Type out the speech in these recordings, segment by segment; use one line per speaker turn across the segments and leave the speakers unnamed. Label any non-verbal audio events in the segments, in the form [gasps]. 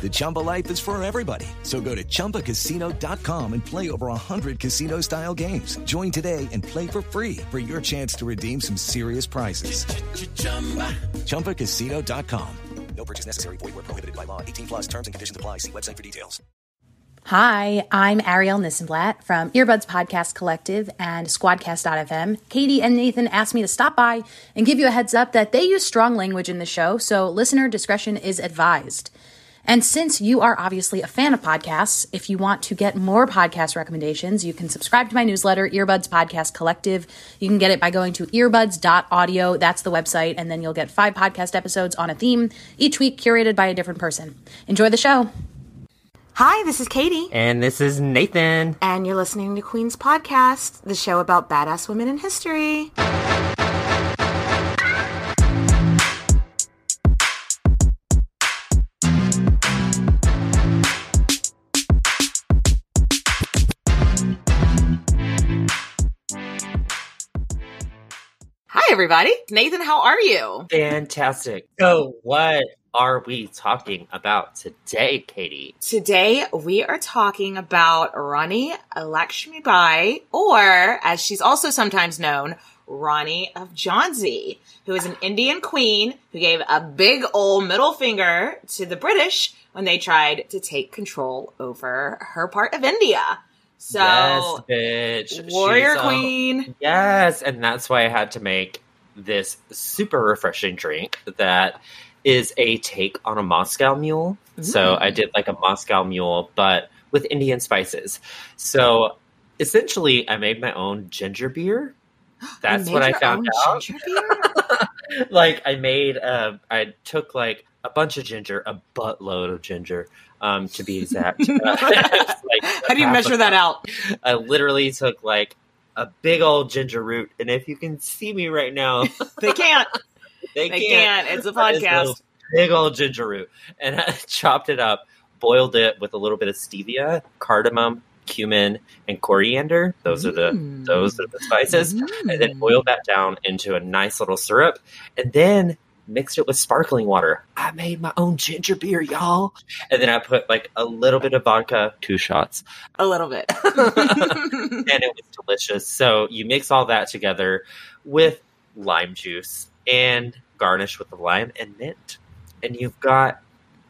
The Chumba life is for everybody. So go to ChumbaCasino.com and play over 100 casino style games. Join today and play for free for your chance to redeem some serious prizes. ChumbaCasino.com. No purchase necessary. Void where prohibited by law. 18 plus terms and conditions apply. See website for details.
Hi, I'm Ariel Nissenblatt from Earbuds Podcast Collective and Squadcast.fm. Katie and Nathan asked me to stop by and give you a heads up that they use strong language in the show, so listener discretion is advised. And since you are obviously a fan of podcasts, if you want to get more podcast recommendations, you can subscribe to my newsletter, Earbuds Podcast Collective. You can get it by going to earbuds.audio. That's the website. And then you'll get five podcast episodes on a theme, each week curated by a different person. Enjoy the show.
Hi, this is Katie.
And this is Nathan.
And you're listening to Queen's Podcast, the show about badass women in history. Everybody. Nathan, how are you?
Fantastic. So, what are we talking about today, Katie?
Today, we are talking about Rani Lakshmibai, or as she's also sometimes known, Rani of Jhansi, who is an Indian queen who gave a big old middle finger to the British when they tried to take control over her part of India. So,
yes, bitch.
warrior
She's,
queen.
yes, and that's why I had to make this super refreshing drink that is a take on a Moscow mule. So I did like a Moscow mule, but with Indian spices. So essentially, I made my own ginger beer. [gasps] That's what I found out.
ginger beer? [laughs]
like I made, uh, I took like a bunch of ginger, a buttload of ginger, um, to be exact. [laughs] [laughs] Like
How do you measure that out?
I literally took like a big old ginger root, and if you can see me right now, [laughs]
They can't.
they,
They
can't.
can't. It's a podcast.
big old ginger root, and I chopped it up, boiled it with a little bit of stevia, cardamom, cumin, and coriander. Those are the
Mm.
those are the spices, and then boiled that down into a nice little syrup, and then mixed it with sparkling water. I made my own ginger beer, y'all, and then I put like a little bit of vodka, two shots,
A little bit. [laughs] [laughs]
and it was delicious. So you mix all that together with lime juice and garnish with the lime and mint, and you've got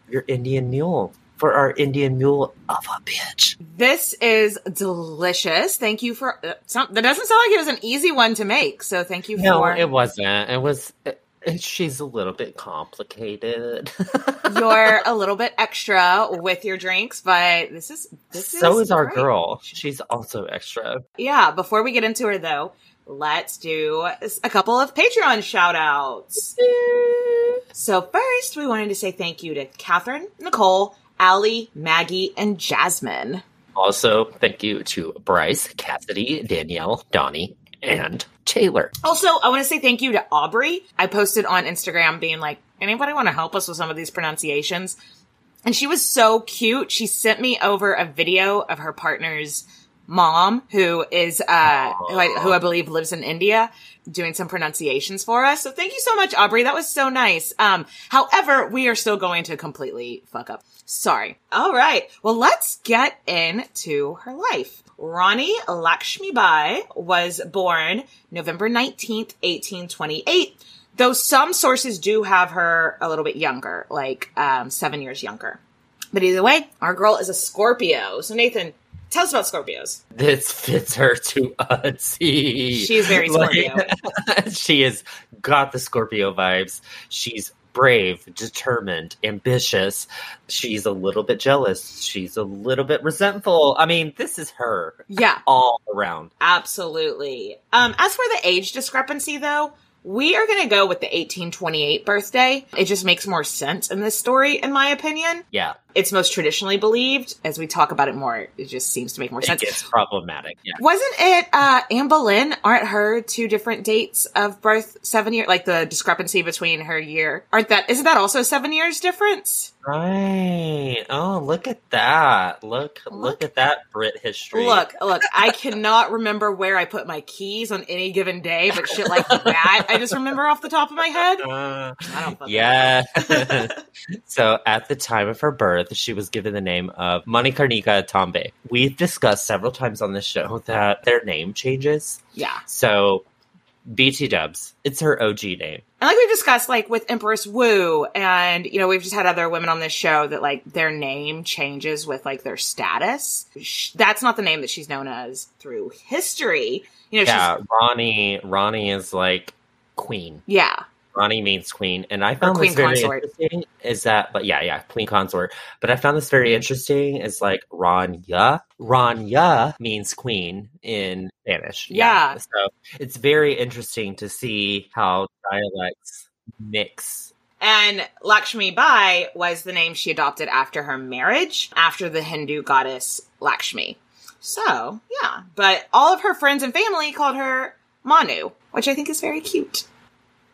your Indian mule for our Indian mule of a bitch.
This is delicious. Thank you for uh, some, that. Doesn't sound like it was an easy one to make. So thank you
No,
for
it wasn't. It was. It, she's a little bit complicated. [laughs]
you're a little bit extra with your drinks, but this is this
so
is
is our
great.
girl. She's also extra.
Yeah. Before we get into her though, let's do a couple of Patreon shout outs. So first, we wanted to say thank you to Catherine, Nicole, Allie, Maggie, and Jasmine.
Also, thank you to Bryce, Cassidy, Danielle, Donnie, and Taylor.
Also, I want to say thank you to Aubrey. I posted on Instagram being like, anybody want to help us with some of these pronunciations? And she was so cute. She sent me over a video of her partner's mom, who is, uh, who I, who I believe lives in India, doing some pronunciations for us. So thank you so much, Aubrey. That was so nice. Um, however, we are still going to completely fuck up. Sorry. All right. Well, let's get into her life. Rani Lakshmibai was born November 19th, 1828, though some sources do have her a little bit younger, like um, seven years younger. But either way, our girl is a Scorpio. So, Nathan, tell us about Scorpios.
This fits her to a T.
She is very Scorpio. [laughs]
she has got the Scorpio vibes. She's brave, determined, ambitious. She's a little bit jealous. She's a little bit resentful. I mean, this is her
Yeah,
all around.
absolutely. Um, as for the age discrepancy, though, We are going to go with the 1828 birthday. It just makes more sense in this story, in my opinion.
Yeah,
It's most traditionally believed. As we talk about it more, it just seems to make more
it
sense.
gets problematic. Yeah.
Wasn't it uh Anne Boleyn? Aren't her two different dates of birth seven years? Like the discrepancy between her year. Aren't that isn't that also seven years difference?
Right. Oh, look at that. Look, look,
Look.
at that Brit history.
Look, look, I cannot remember where I put my keys on any given day, but shit like that, I just remember off the top of my head. [laughs]
Uh,
I don't
yeah. [laughs] so at the time of her birth, she was given the name of Manikarnika Tambe. We've discussed several times on this show that their name changes.
Yeah.
So BT Dubs, it's her OG name.
And like we've discussed, like with Empress Wu, and you know, we've just had other women on this show that like their name changes with like their status. That's not the name that she's known as through history. You know,
Yeah, Rani. Rani is like queen.
yeah,
Rani means queen, and I found
queen
this very
consort.
interesting. Is that, but yeah, yeah, queen consort. But I found this very mm-hmm. interesting. Is like Ranya. Ranya means queen in Spanish.
Yeah.
So it's very interesting to see how dialects mix.
And Lakshmi Bai was the name she adopted after her marriage, after the Hindu goddess Lakshmi. So, yeah. But all of her friends and family called her Manu, which I think is very cute.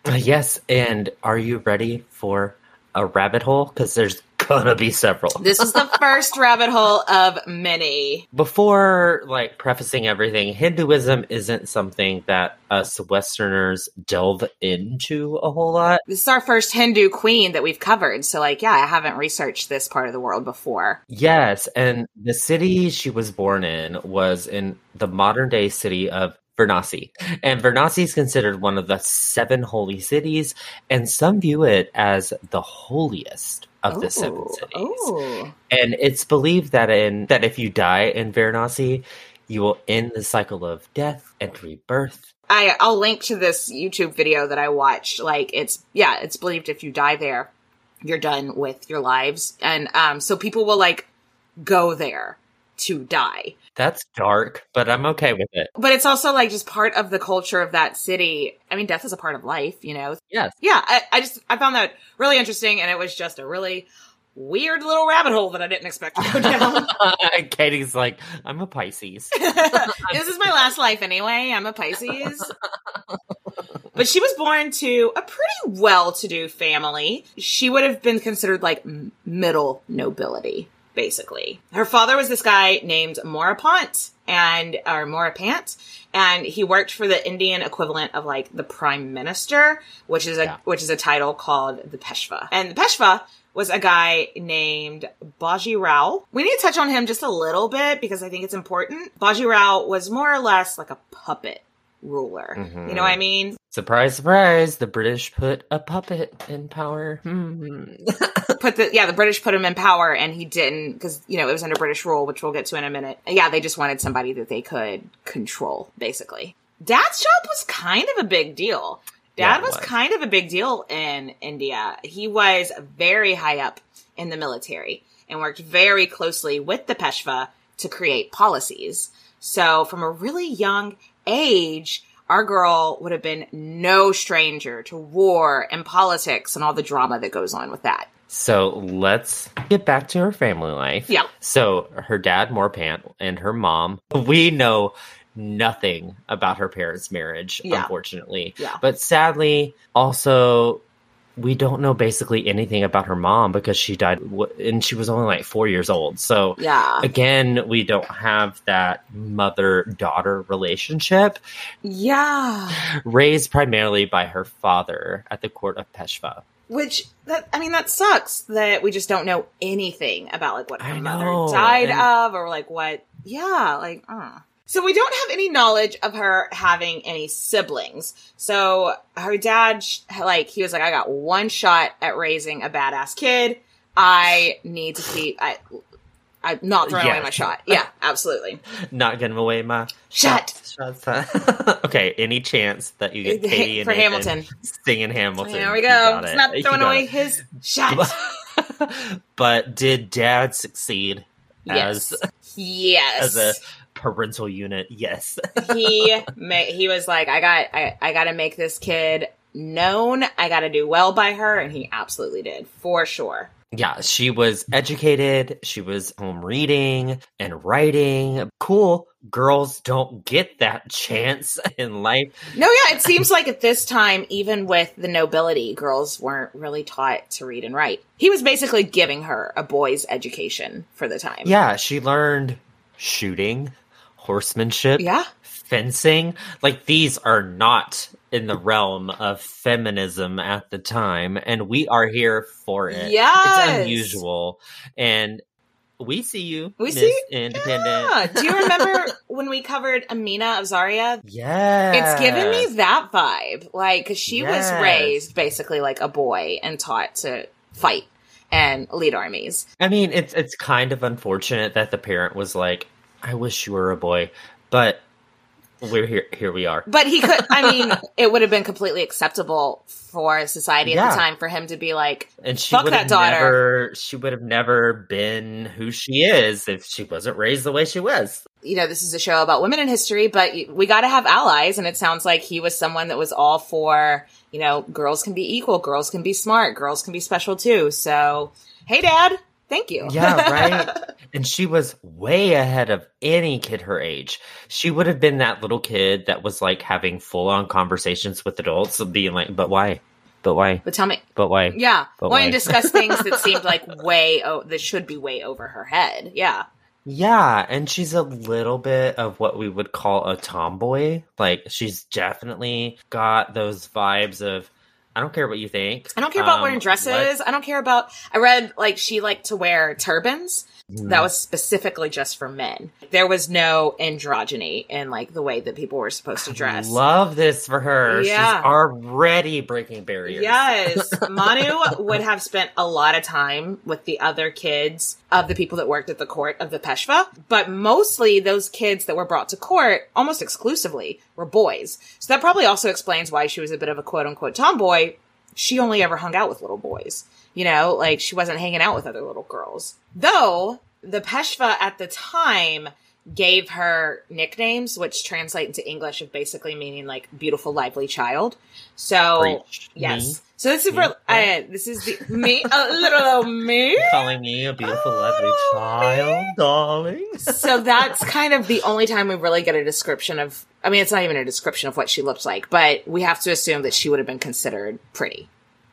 Uh, Yes, and are you ready for a rabbit hole? Because there's gonna be several.
This is the [laughs] first rabbit hole of many.
before like prefacing everything hinduism isn't something that us westerners delve into a whole lot
This is our first Hindu queen that we've covered. So, like, yeah, I haven't researched this part of the world before.
yes and the city she was born in was in the modern day city of Varanasi. And Varanasi is considered one of the seven holy cities, and some view it as the holiest of the seven
Ooh,
cities.
ooh.
And it's believed that in that if you die in Varanasi, you will end the cycle of death and rebirth.
I, I'll link to this YouTube video that I watched. Like, it's, yeah, it's believed if you die there, you're done with your lives. And, um, so people will, like, go there to die.
That's dark, but I'm okay with it.
But it's also, like, just part of the culture of that city. I mean, death is a part of life, you know?
Yes.
Yeah, I, I just, I found that really interesting, and it was just a really weird little rabbit hole that I didn't expect to go down. [laughs]
Katie's like, I'm a Pisces. [laughs]
this is my last life anyway. I'm a Pisces. But she was born to a pretty well to do family. She would have been considered like middle nobility, basically. Her father was this guy named Morapant and, or Morapant, and he worked for the Indian equivalent of like the prime minister, which is a,
Yeah.
which is a title called the Peshwa. And the Peshwa was a guy named Baji Rao. We need to touch on him just a little bit because I think it's important. Baji Rao was more or less like a puppet ruler.
Mhm.
You know what I mean?
surprise, surprise. The British put a puppet in power. Hmm. [laughs]
Put the yeah, the British put him in power and he didn't because you know it was under British rule, which we'll get to in a minute. Yeah, they just wanted somebody that they could control, basically. Dad's job was kind of a big deal. Dad
it
was
was.
kind of a big deal in India. He was very high up in the military and worked very closely with the Peshwa to create policies. So from a really young age, our girl would have been no stranger to war and politics and all the drama that goes on with that.
So let's get back to her family life.
Yeah.
So her dad, Morpant, and her mom, we know nothing about her parents' marriage,
Yeah.
unfortunately.
Yeah.
But sadly, also, we don't know basically anything about her mom because she died w- and she was only like four years old. So
Yeah.
again, we don't have that mother daughter relationship
Yeah.
raised primarily by her father at the court of Peshwa.
Which that I mean that sucks that we just don't know anything about like what her mother died
and-
of or like what yeah, like uh. So we don't have any knowledge of her having any siblings. So her dad like he was like I got one shot at raising a badass kid. I need to keep I I'm not throwing away my shot. Yeah, [laughs] absolutely.
Not giving away my
Shot. [laughs]
okay, any chance that you get [laughs] Katie
For
Nathan
Hamilton.
singing Hamilton?
There we go.
it.
not throwing away his shot.
but did Dad succeed
yes.
as
Yes.
as a parental unit? Yes. [laughs]
he ma- he was like, I got I, I got to make this kid known I got to do well by her, and he absolutely did for sure.
Yeah, she was educated. She was home reading and writing. Cool. Girls don't get that chance [laughs] in life.
No, yeah, it seems like at this time, even with the nobility, girls weren't really taught to read and write. He was basically giving her a boy's education for the time.
Yeah, she learned shooting, horsemanship,
Yeah.
fencing. Like these are not in the realm of feminism at the time, and we are here for it.
Yeah,
It's unusual. And we see you,
We
Miss
see-
Independent.
Yeah. Do you remember [laughs] when we covered Amina of Zaria?
Yeah.
It's giving me that vibe. Like, cause she
Yes.
was raised basically like a boy and taught to fight and lead armies.
I mean, it's it's kind of unfortunate that the parent was like, "I wish you were a boy," but we're here. Here we are.
But he could, I mean, [laughs] it would have been completely acceptable for society at
Yeah.
the time for him to be like,
And she
Fuck
would
that
have
daughter.
never. She would have never been who she is if she wasn't raised the way she was.
you know, this is a show about women in history, but we got to have allies. And it sounds like he was someone that was all for, you know, girls can be equal, girls can be smart, girls can be special too. So, hey, dad, thank you.
Yeah, right. [laughs] and she was way ahead of any kid her age. She would have been that little kid that was like having full on conversations with adults, and being like, "But why? But why?
but tell me,
But why?"
yeah,
But why?
to discuss things that seemed like [laughs] way, oh, that should be way over her head. Yeah.
Yeah, and she's a little bit of what we would call a tomboy. Like she's definitely got those vibes of I don't care what you think.
I don't care about
Um,
wearing dresses.
what-
I don't care about. I read like she liked to wear turbans. That mm. was specifically just for men. There was no androgyny in like the way that people were supposed to dress.
Love this for her.
Yeah.
She's already breaking barriers.
Yes, [laughs] Manu would have spent a lot of time with the other kids of the people that worked at the court of the Peshwa, but mostly those kids that were brought to court, almost exclusively, were boys. So that probably also explains why she was a bit of a quote unquote tomboy. She only ever hung out with little boys. You know, like she wasn't hanging out with other little girls. Though the Peshwa at the time gave her nicknames, which translate into English of basically meaning like beautiful, lively child. So
Preach.
yes.
Me?
So this is
Me?
for uh, this is the me a little old me.
Calling me a beautiful, lovely child, darling.
So that's kind of the only time we really get a description of. I mean, it's not even a description of what she looked like, but we have to assume that she would have been considered pretty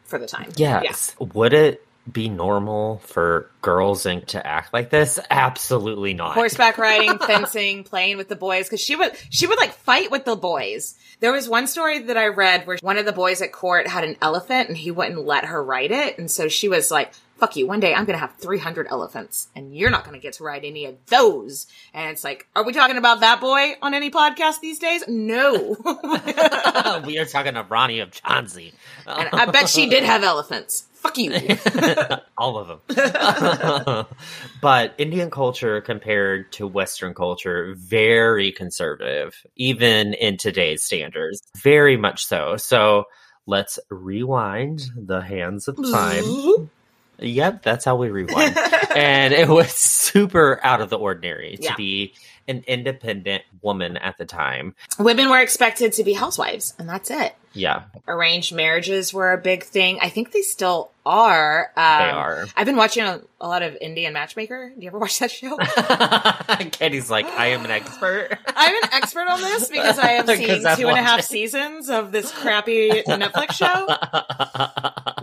for the time.
Yes. Would it be normal for girls and to act like this? Absolutely not.
horseback [laughs] riding, fencing, playing with the boys because she would she would like fight with the boys. There was one story that I read where one of the boys at court had an elephant and he wouldn't let her ride it, and so she was like, "Fuck you! One day I'm gonna have 300 elephants, and you're not gonna get to ride any of those." And it's like, are we talking about that boy on any podcast these days? No. [laughs]
we are talking to Rani of Jhansi.
and I bet she did have elephants. Fuck you. [laughs]
All of them. [laughs] but Indian culture compared to Western culture, very conservative, even in today's standards. Very much so. So let's rewind the hands of time. Yep, that's how we rewind. [laughs] and it was super out of the ordinary to
Yeah.
be an independent woman at the time.
Women were expected to be housewives, and that's it.
Yeah,
arranged marriages were a big thing. I think they still are. Um,
they are.
I've been watching a, a lot of Indian Matchmaker. Do you ever watch that show? [laughs]
Katie's like, I am an expert. [laughs]
I'm an expert on this because I have [laughs] seen two and a half seasons of this crappy Netflix show.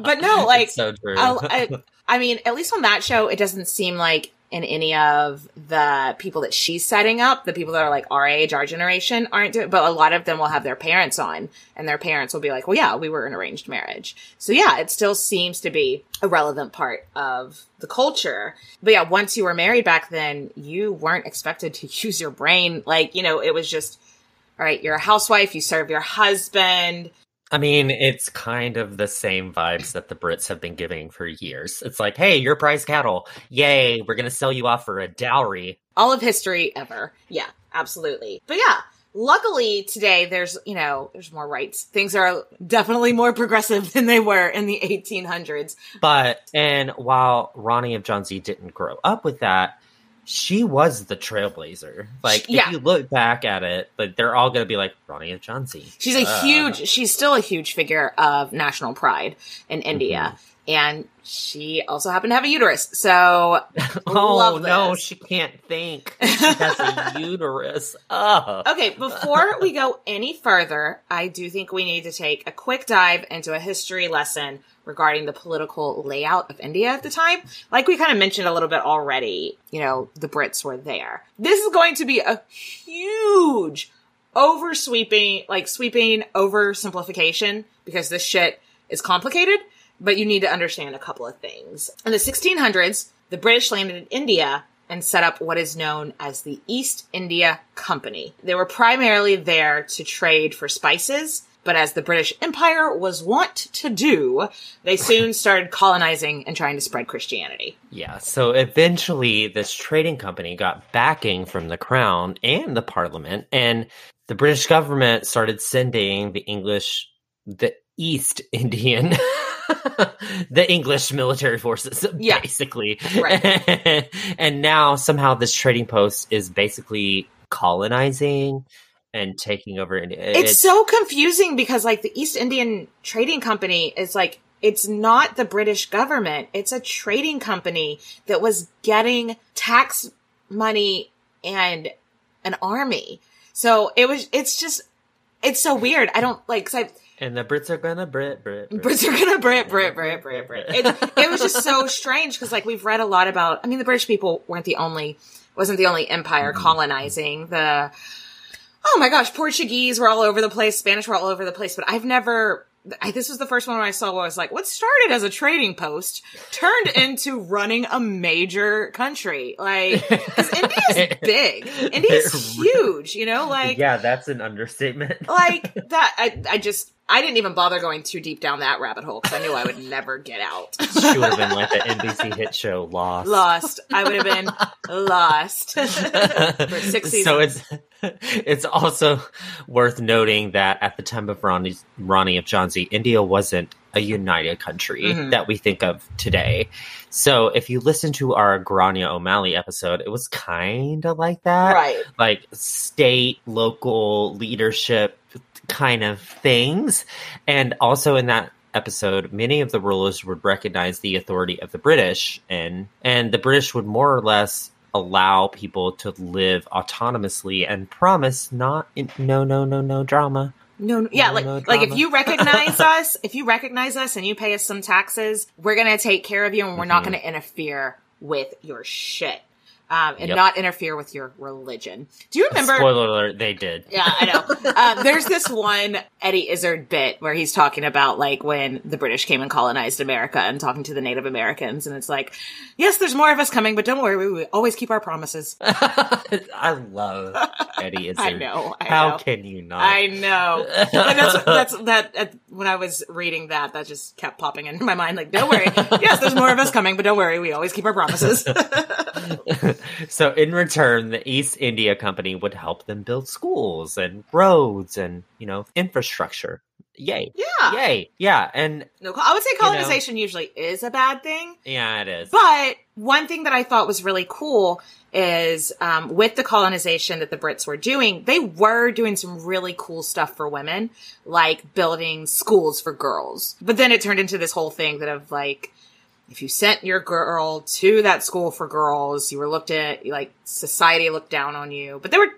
But no, like,
It's so true.
I'll- I, I mean, at least on that show, it doesn't seem like in any of the people that she's setting up, the people that are like our age, our generation, aren't doing. But a lot of them will have their parents on, and their parents will be like, "Well, yeah, we were an arranged marriage." So yeah, it still seems to be a relevant part of the culture. But yeah, once you were married back then, you weren't expected to [laughs] use your brain. Like you know, it was just. All right, you're a housewife, you serve your husband,
I mean, it's kind of the same vibes that the Brits have been giving for years. It's like, hey, you're prize cattle. Yay, we're going to sell you off for a dowry.
all of history ever. Yeah, absolutely. But yeah, luckily today there's, you know, there's more rights. Things are definitely more progressive than they were in the 1800s.
But, and while Rani of Jhansi didn't grow up with that, she was the trailblazer. Like,
Yeah.
if you look back at it, but they're all going to be like Rani of Jhansi.
She's a
Uh,
huge, she's still a huge figure of national pride in India. And she also happened to have a uterus. So, [laughs]
Oh no, she can't think. She has a [laughs] uterus. Oh.
okay, before we go any further, I do think we need to take a quick dive into a history lesson regarding the political layout of India at the time. Like we kind of mentioned a little bit already, you know, the Brits were there. This is going to be a huge oversweeping, like sweeping oversimplification because this shit is complicated, but you need to understand a couple of things. In the 1600s, the British landed in India and set up what is known as the East India Company. They were primarily there to trade for spices, but as the British Empire was wont to do, they soon [laughs] started colonizing and trying to spread Christianity.
Yeah, so eventually this trading company got backing from the crown and the parliament, and the British government started sending the English, the East [laughs] Indian, [laughs] the English military forces, [laughs]
Yeah.
basically.
Right. [laughs]
and now somehow this trading post is basically colonizing and taking over India.
It's, so confusing because like the East Indian Trading Company is like it's not the British government. It's a trading company that was getting tax money and an army. So it was it's just it's so weird. I don't like 'cause I
and the Brits are gonna Brit, Brit, Brit.
Brits are gonna Brit, Brit, Brit, Brit, Brit. [laughs] It, it was just so strange because like we've read a lot about. I mean, the British people weren't the only, wasn't the only empire mm-hmm. colonizing the. Oh my gosh, Portuguese were all over the place, Spanish were all over the place, but I've never. I, this was the first one I saw where I was like, what started as a trading post turned into running a major country. Like, because India's [laughs] big. India's huge, you know? Like,
yeah, that's an understatement.
like [laughs] that I, I just i didn't even bother going too deep down that rabbit hole because i knew i would never get out [laughs]
she would have been like the NBC hit show Lost.
lost i would have been lost [laughs] for six seasons
So it's it's also worth noting that at the time of Rani, Rani of Jhansi, India wasn't a united country
Mhm.
that we think of today. So if you listen to our Grania O'Malley episode, it was kind of like that,
right
like state, local leadership kind of things. And also in that episode, many of the rulers would recognize the authority of the British and and the British would more or less allow people to live autonomously and promise not in, no no no no drama.
no, no yeah
No,
like
no
like if you recognize [laughs] us if you recognize us and you pay us some taxes we're gonna take care of you and we're not
Mhm.
gonna interfere with your shit um, and
Yep.
not interfere with your religion do you remember
Spoiler alert, they did.
Yeah, I know. Uh, [laughs] there's this one Eddie Izzard bit where he's talking about like when the British came and colonized America and talking to the Native Americans, and it's like, yes, there's more of us coming, but don't worry, we, always keep our promises. [laughs]
I love Eddie [laughs] Izzard.
I know. I
How
know.
can you not?
I know. And that's that's that. Uh, when I was reading that, that just kept popping into my mind. Like, don't worry. Yes, there's more of us coming, but don't worry, we always keep our promises.
So in return, the East India Company would help them build schools and roads and you know infrastructure. Yay!
yeah.
Yay! Yeah, and
No, I would say
know.
colonization usually is a bad thing.
yeah, it is.
But one thing that I thought was really cool is um, with the colonization that the Brits were doing, they were doing some really cool stuff for women, like building schools for girls. But then it turned into this whole thing that of like, if you sent your girl to that school for girls, you were looked at like society looked down on you. But there were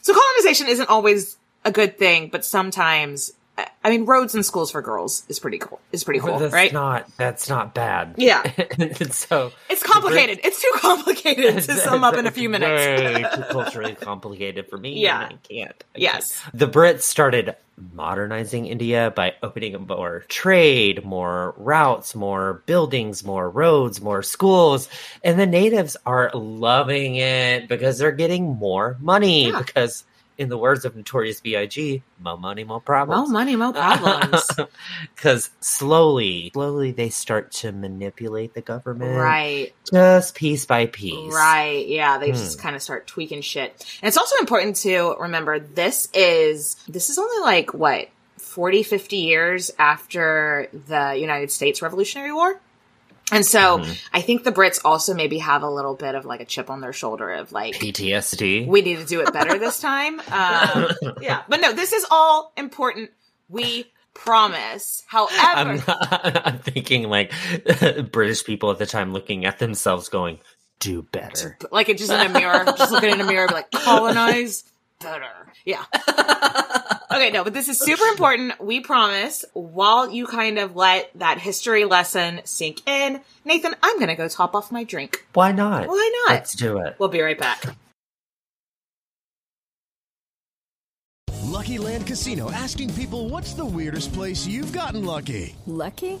so colonization isn't always a good thing, but sometimes. I- mean, roads and schools for girls is pretty cool. Is pretty cool,
that's
right?
not that's not bad.
Yeah. [laughs]
So
It's complicated. It's too complicated to sum up in a few minutes.
Too culturally complicated for me.
Yeah.
I can't. I
Yes.
can't. The Brits started modernizing India by opening up more trade, more routes, more buildings, more roads, more schools, and the natives are loving it because they're getting more money.
Yeah.
Because, in the words of Notorious B.I.G., "More money, more problems."
Well, money, no problems. [laughs]
Because slowly, slowly they start to manipulate the government,
right.
Just piece by piece,
Right. Yeah. They
Hmm.
just kind of start tweaking shit. And it's also important to remember this is, this is only like what, 40, 50 years after the United States Revolutionary War? And so I think the Brits also maybe have a little bit of like a chip on their shoulder of like,
PTSD.
we need to do it better this time. [laughs] Um, yeah. But no, this is all important. We promise. However,
I'm, [laughs] I'm thinking like [laughs] British people at the time looking at themselves going, do better.
like it just in a mirror, just looking in a mirror, like, colonize better. Yeah. [laughs] okay, no, but this is super important. We promise. While you kind of let that history lesson sink in, Nathan, I'm going to go top off my drink.
Why not?
Why not?
Let's do it.
We'll be right back.
Lucky Land Casino asking people what's the weirdest place you've gotten lucky?
Lucky?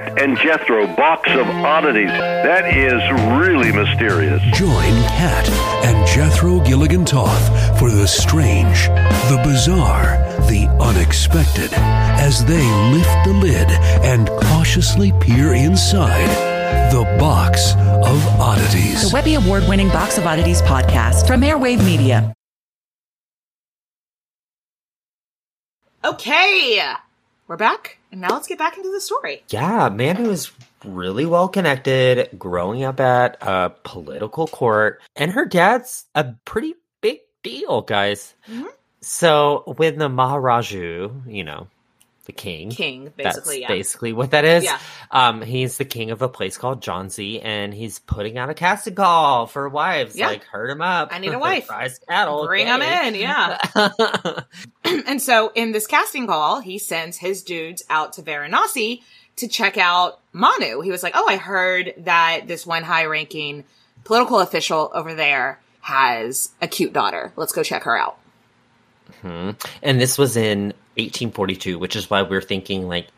Cat and Jethro, box of oddities. That is really mysterious.
Join Kat and Jethro Gilligan Toth for the strange, the bizarre, the unexpected as they lift the lid and cautiously peer inside the box of oddities.
The Webby Award winning Box of Oddities podcast from Airwave Media.
Okay. We're back. And now let's get back into the story.
Yeah, Manu is really well connected, growing up at a political court, and her dad's a pretty big deal, guys.
Mhm.
So when the Maharaja, you know, the king,
King,
that's
basically, yeah.
basically what that is.
Yeah.
Um, he's the king of a place called Jhansi, and he's putting out a casting call for wives.
Yeah.
Like, herd him up.
I need a wife.
Prize cattle.
Bring them
yay.
in, yeah. [laughs] and so in this casting call, he sends his dudes out to Varanasi to check out Manu. He was like, Oh, I heard that this one high ranking political official over there has a cute daughter. Let's go check her out.
Hmm And this was in 1842, which is why we're thinking like,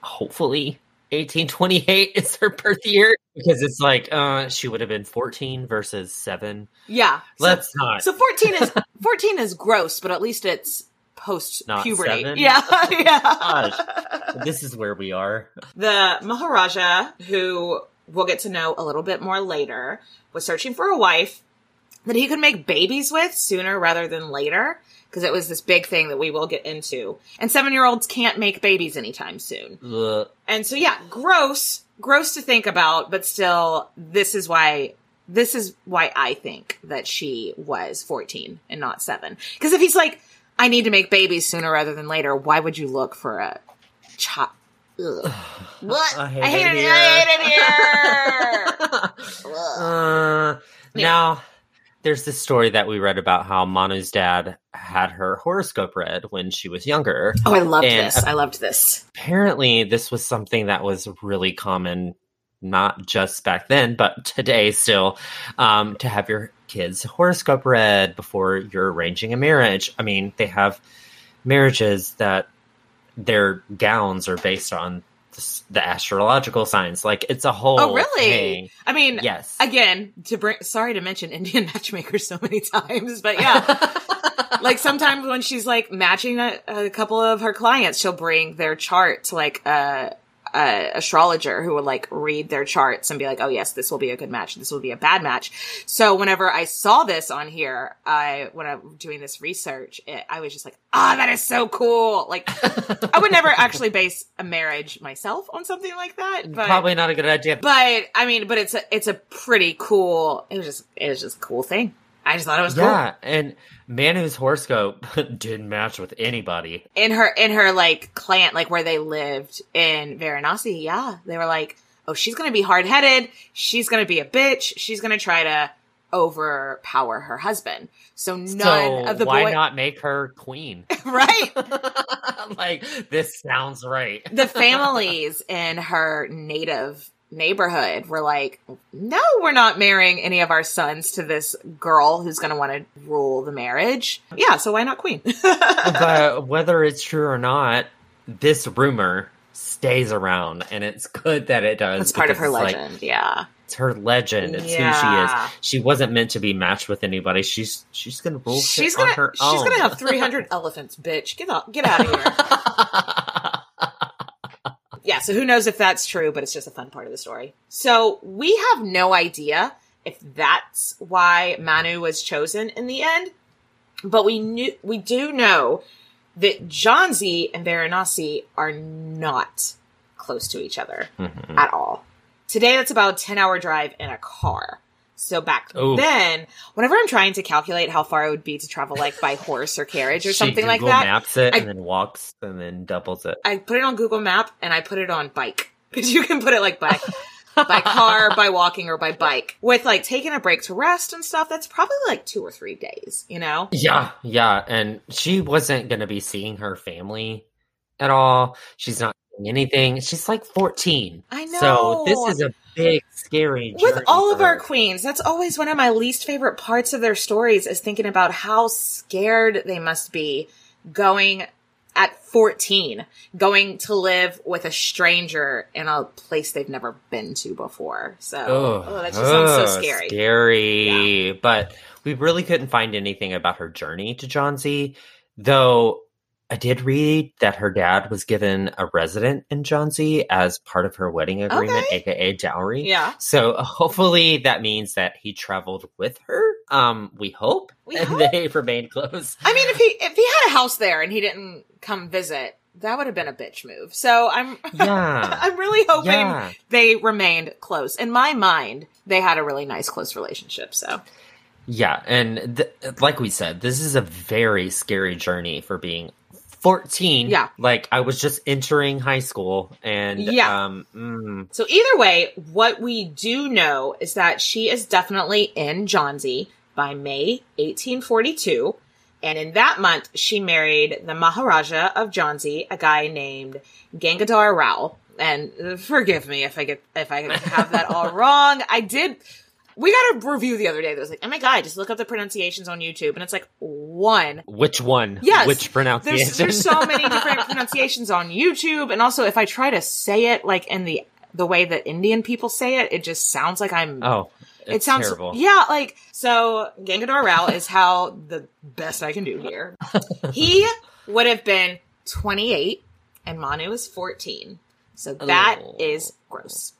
hopefully 1828 [laughs] is her birth year because it's like uh she would have been 14 versus 7.
Yeah. So-
Let's not.
So 14 is [laughs] 14 is gross, but at least it's post puberty. Yeah. [laughs] yeah.
Gosh, this is where we are.
The Maharaja, who we'll get to know a little bit more later, was searching for a wife that he could make babies with sooner rather than later. Because it was this big thing that we will get into. And seven year olds can't make babies anytime soon.
Ugh.
And so, yeah, gross, gross to think about, but still, this is why, this is why I think that she was 14 and not seven. Because if he's like, I need to make babies sooner rather than later, why would you look for a child? [sighs] What?
I hate
I hate
it
it,
here.
I hate it here. [laughs]
Uh, Now, there's this story that we read about how Manu's dad had her horoscope read when she was younger.
oh, I loved
And
this. I loved this.
apparently this was something that was really common not just back then but today still um, to have your kids horoscope read before you're arranging a marriage i mean they have marriages that their gowns are based on the, astrological signs like it's a whole
Oh, really?
thing.
I mean,
yes
again, to bring, sorry to mention Indian [laughs] matchmakers so many times, but yeah. [laughs] like sometimes when she's like matching a, a couple of her clients, she'll bring their chart to like a, a astrologer who would like read their charts and be like, oh yes, this will be a good match. This will be a bad match. So whenever I saw this on here, I, when I'm doing this research, it, I was just like, ah, that is so cool. Like I would never actually base a marriage myself on something like that, but
probably not a good idea
but I mean, but it's a it's a pretty cool. It was just it was just a cool thing. I just thought it was cool.
Yeah, and Manu's horoscope [laughs] didn't match with anybody.
in her in her like clan like where they lived in Varanasi, yeah. They were like, "Oh, she's going to be hard-headed. She's going to be a bitch. She's going to try to overpower her husband." So none
so
of the
why
boy
not make her queen? [laughs] [laughs]
right.
like this sounds right.
the families in her native neighborhood were like, "No, we're not marrying any of our sons to this girl who's going to want to rule the marriage." Yeah, so why not queen? [laughs]
but whether it's true or not, this rumor stays around, and it's good that it does.
It's part of her
it's like-
legend. yeah.
it's her legend. It's who she is. She wasn't meant to be matched with anybody. She's she's gonna rule
She's gonna
her
she's
own.
gonna have 300 [laughs] elephants, bitch. Get out get out of here. [laughs] so who knows if that's true, but it's just a fun part of the story. So we have no idea if that's why Manu was chosen in the end, but we knew we do know that Jhansi and Varanasi are not close to each other
Mhm.
at all. Today, that's about a 10 hour drive in a car. So back
Ooh.
then, whenever I'm trying to calculate how far it would be to travel like by horse or carriage or
She
something like
Google
that,
Maps it
I-
and then walks and then doubles it.
I put it on Google Map and I put it on bike because you can put it like by by car, by walking, or by bike. With like taking a break to rest and stuff, that's probably like two or three days. You know?
Yeah, yeah, and she wasn't gonna be seeing her family at all. She's not doing anything. She's like fourteen.
I know.
So this is a big, scary.
With all of our queens, that's always one of my least favorite parts of their stories is thinking about how scared they must be going at 14, going to live with a stranger in a place they've never been to before. So,
Ugh,
oh, that just sounds so scary.
Scary. But we really couldn't find anything about her journey to Jhansi, though I did read that her dad was given a resident in Jhansi as part of her wedding agreement, aka dowry.
Yeah.
So hopefully that means that he traveled with her. Um, we hope.
We
and
hope.
they [laughs] remained close.
I mean, if he if he had a house there and he didn't come visit, that would have been a bitch move. So I'm [laughs]
Yeah.
I'm really hoping
Yeah.
they remained close. In my mind, they had a really nice close relationship. So
Yeah, and th- like we said, this is a very scary journey for being 14.
Yeah.
Like I was just entering high school and
Yeah.
um mm,
So either way, what we do know is that she is definitely in Jhansi by May 1842. And in that month, she married the Maharaja of Jhansi, a guy named Gangadhar Rao. And uh, forgive me if I get if I have that all [laughs] wrong. I did. We got a review the other day that was like, "Oh my god, just look up the pronunciations on YouTube," and it's like one
which one?
Yes.
Which pronunciation?
There's, there's so [laughs] many different pronunciations on YouTube, and also if I try to say it like in the the way that Indian people say it, it just sounds like I'm.
oh,
it sounds
terrible.
yeah, like so. Gangadhar Rao is how the best I can do here. [laughs] he would have been 28, and Manu is 14, so that oh. is gross.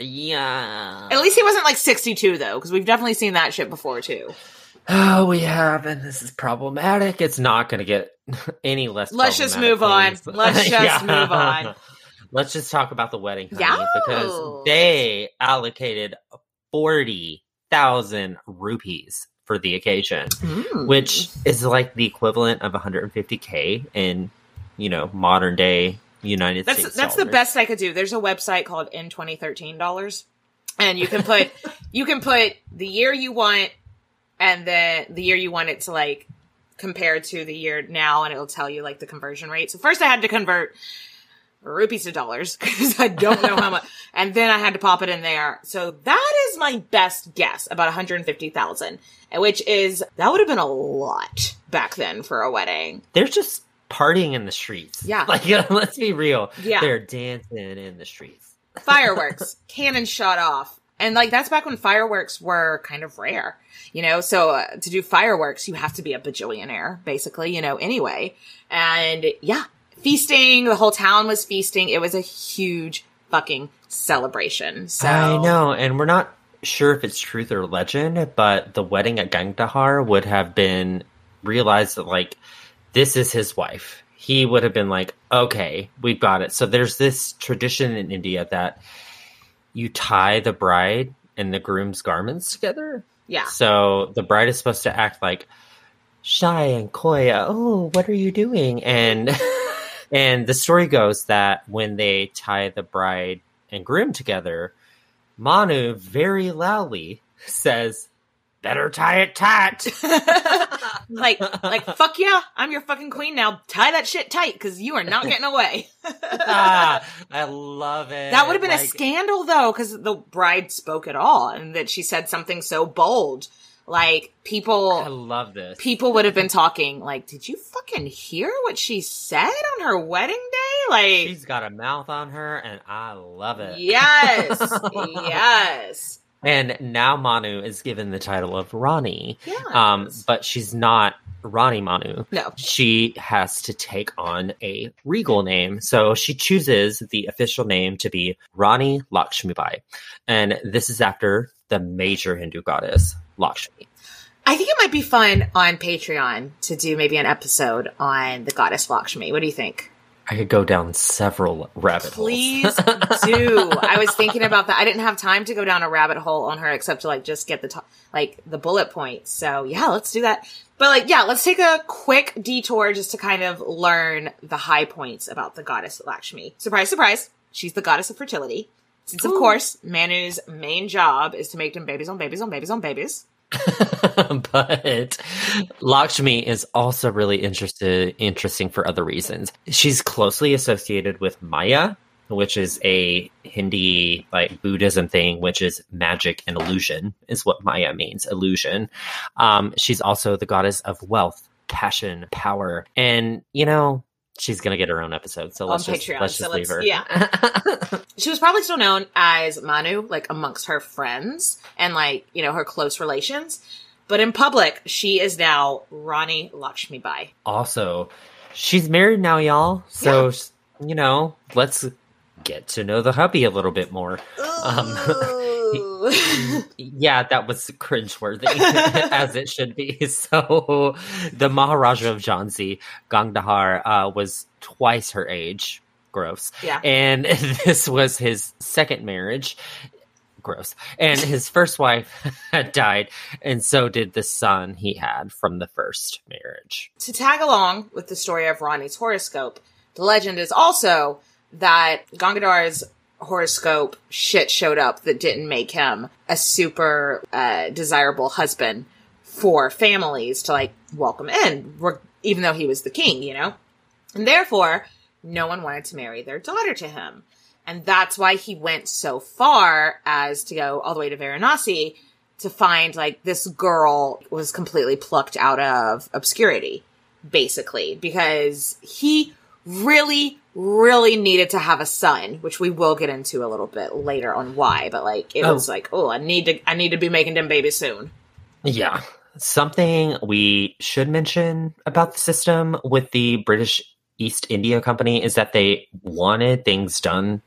Yeah.
At least he wasn't like 62 though, because we've definitely seen that shit before too.
Oh, we have, and this is problematic. It's not going to get [laughs] any less.
Let's just move on. Let's [laughs] just move on. [laughs]
Let's just talk about the wedding, honey,
Yes.
because they allocated forty thousand rupees for the occasion,
Mm.
which is like the equivalent of 150k in, you know, modern day United
That's
States.
that's the best I could do. There's a website called in 2013 dollars, and you can put [laughs] you can put the year you want, and then the year you want it to like compare to the year now, and it'll tell you like the conversion rate. So first I had to convert rupees to dollars [laughs] because I don't know how much, [laughs] and then I had to pop it in there. So that is my best guess about 150,000, which is that would have been a lot back then for a wedding.
They're just partying in the streets.
Yeah. [laughs]
like let's be real.
Yeah.
they're dancing in the streets. [laughs]
fireworks, cannons shot off. And like that's back when fireworks were kind of rare, you know. So uh, to do fireworks, you have to be a bajillionaire, basically, you know. Anyway, and yeah, feasting. The whole town was feasting. It was a huge fucking celebration. So
I know, and we're not sure if it's truth or legend, but the wedding at Gangadhar would have been realized that like this is his wife. He would have been like, okay, we've got it. So there's this tradition in India that you tie the bride and the groom's garments together.
Yeah.
So the bride is supposed to act like shy and coy. Oh, what are you doing? And [laughs] and the story goes that when they tie the bride and groom together, Manu very loudly [laughs] says, "Better tie it tight." [laughs]
like, like, fuck yeah, I'm your fucking queen now. Tie that shit tight because you are not getting away. [laughs]
ah, I love it.
That would have been a scandal though, because the bride spoke at all and that she said something so bold. Like people,
I love this.
people would have been talking like, "Did you fucking hear what she said on her wedding day?" Like,
She's got a mouth on her, and I love it.
yes, [laughs] yes,
And now Manu is given the title of Rani.
Yes.
Um, but she's not Rani Manu.
No.
She has to take on a regal name. So she chooses the official name to be Rani Lakshmibai. And this is after the major Hindu goddess, Lakshmi.
I think it might be fun on Patreon to do maybe an episode on the goddess Lakshmi. What do you think?
I could go down several rabbit
Please
holes.
Please do. I was thinking about that. I didn't have time to go down a rabbit hole on her except to like just get the top, like the bullet points. So yeah, let's do that. But like, yeah, let's take a quick detour just to kind of learn the high points about the goddess Lakshmi. Surprise, surprise. She's the goddess of fertility. Since of course, Manu's main job is to make them babies on babies on babies on babies. [laughs]
but Lakshmi is also really interested interesting for other reasons. She's closely associated with Maya, which is a Hindi like Buddhism thing, which is magic and illusion, is what Maya means, illusion. Um, she's also the goddess of wealth, passion, power, and you know she's gonna get her own episode. So let's just
Patreon.
let's
so
just leave her.
Yeah. [laughs] she was probably still known as Manu, like amongst her friends and like, you know, her close relations. But in public, she is now Rani Lakshmibai.
Also, she's married now, y'all. So you know, let's get to know the hubby a little bit more. Um, [laughs] yeah, that was cringeworthy, [laughs] as it should be. [laughs] So, the Maharaja of Jhansi, Gangadhar, uh, was twice her age. Gross.
Yeah.
And this was his second marriage. Gross. And his first wife had died, and so did the son he had from the first marriage.
to tag along with the story of Rani's horoscope, the legend is also that Gangadhar's horoscope shit showed up that didn't make him a super uh, desirable husband for families to like welcome in, even though he was the king, you know? And therefore, no one wanted to marry their daughter to him. And that's why he went so far as to go all the way to Varanasi to find like this girl was completely plucked out of obscurity, basically, because he really, really needed to have a son, which we will get into a little bit later on why, but like it
Oh.
was like, oh, I need to I need to be making them babies soon.
Yeah. Something we should mention about the system with the British East India Company is that they wanted things done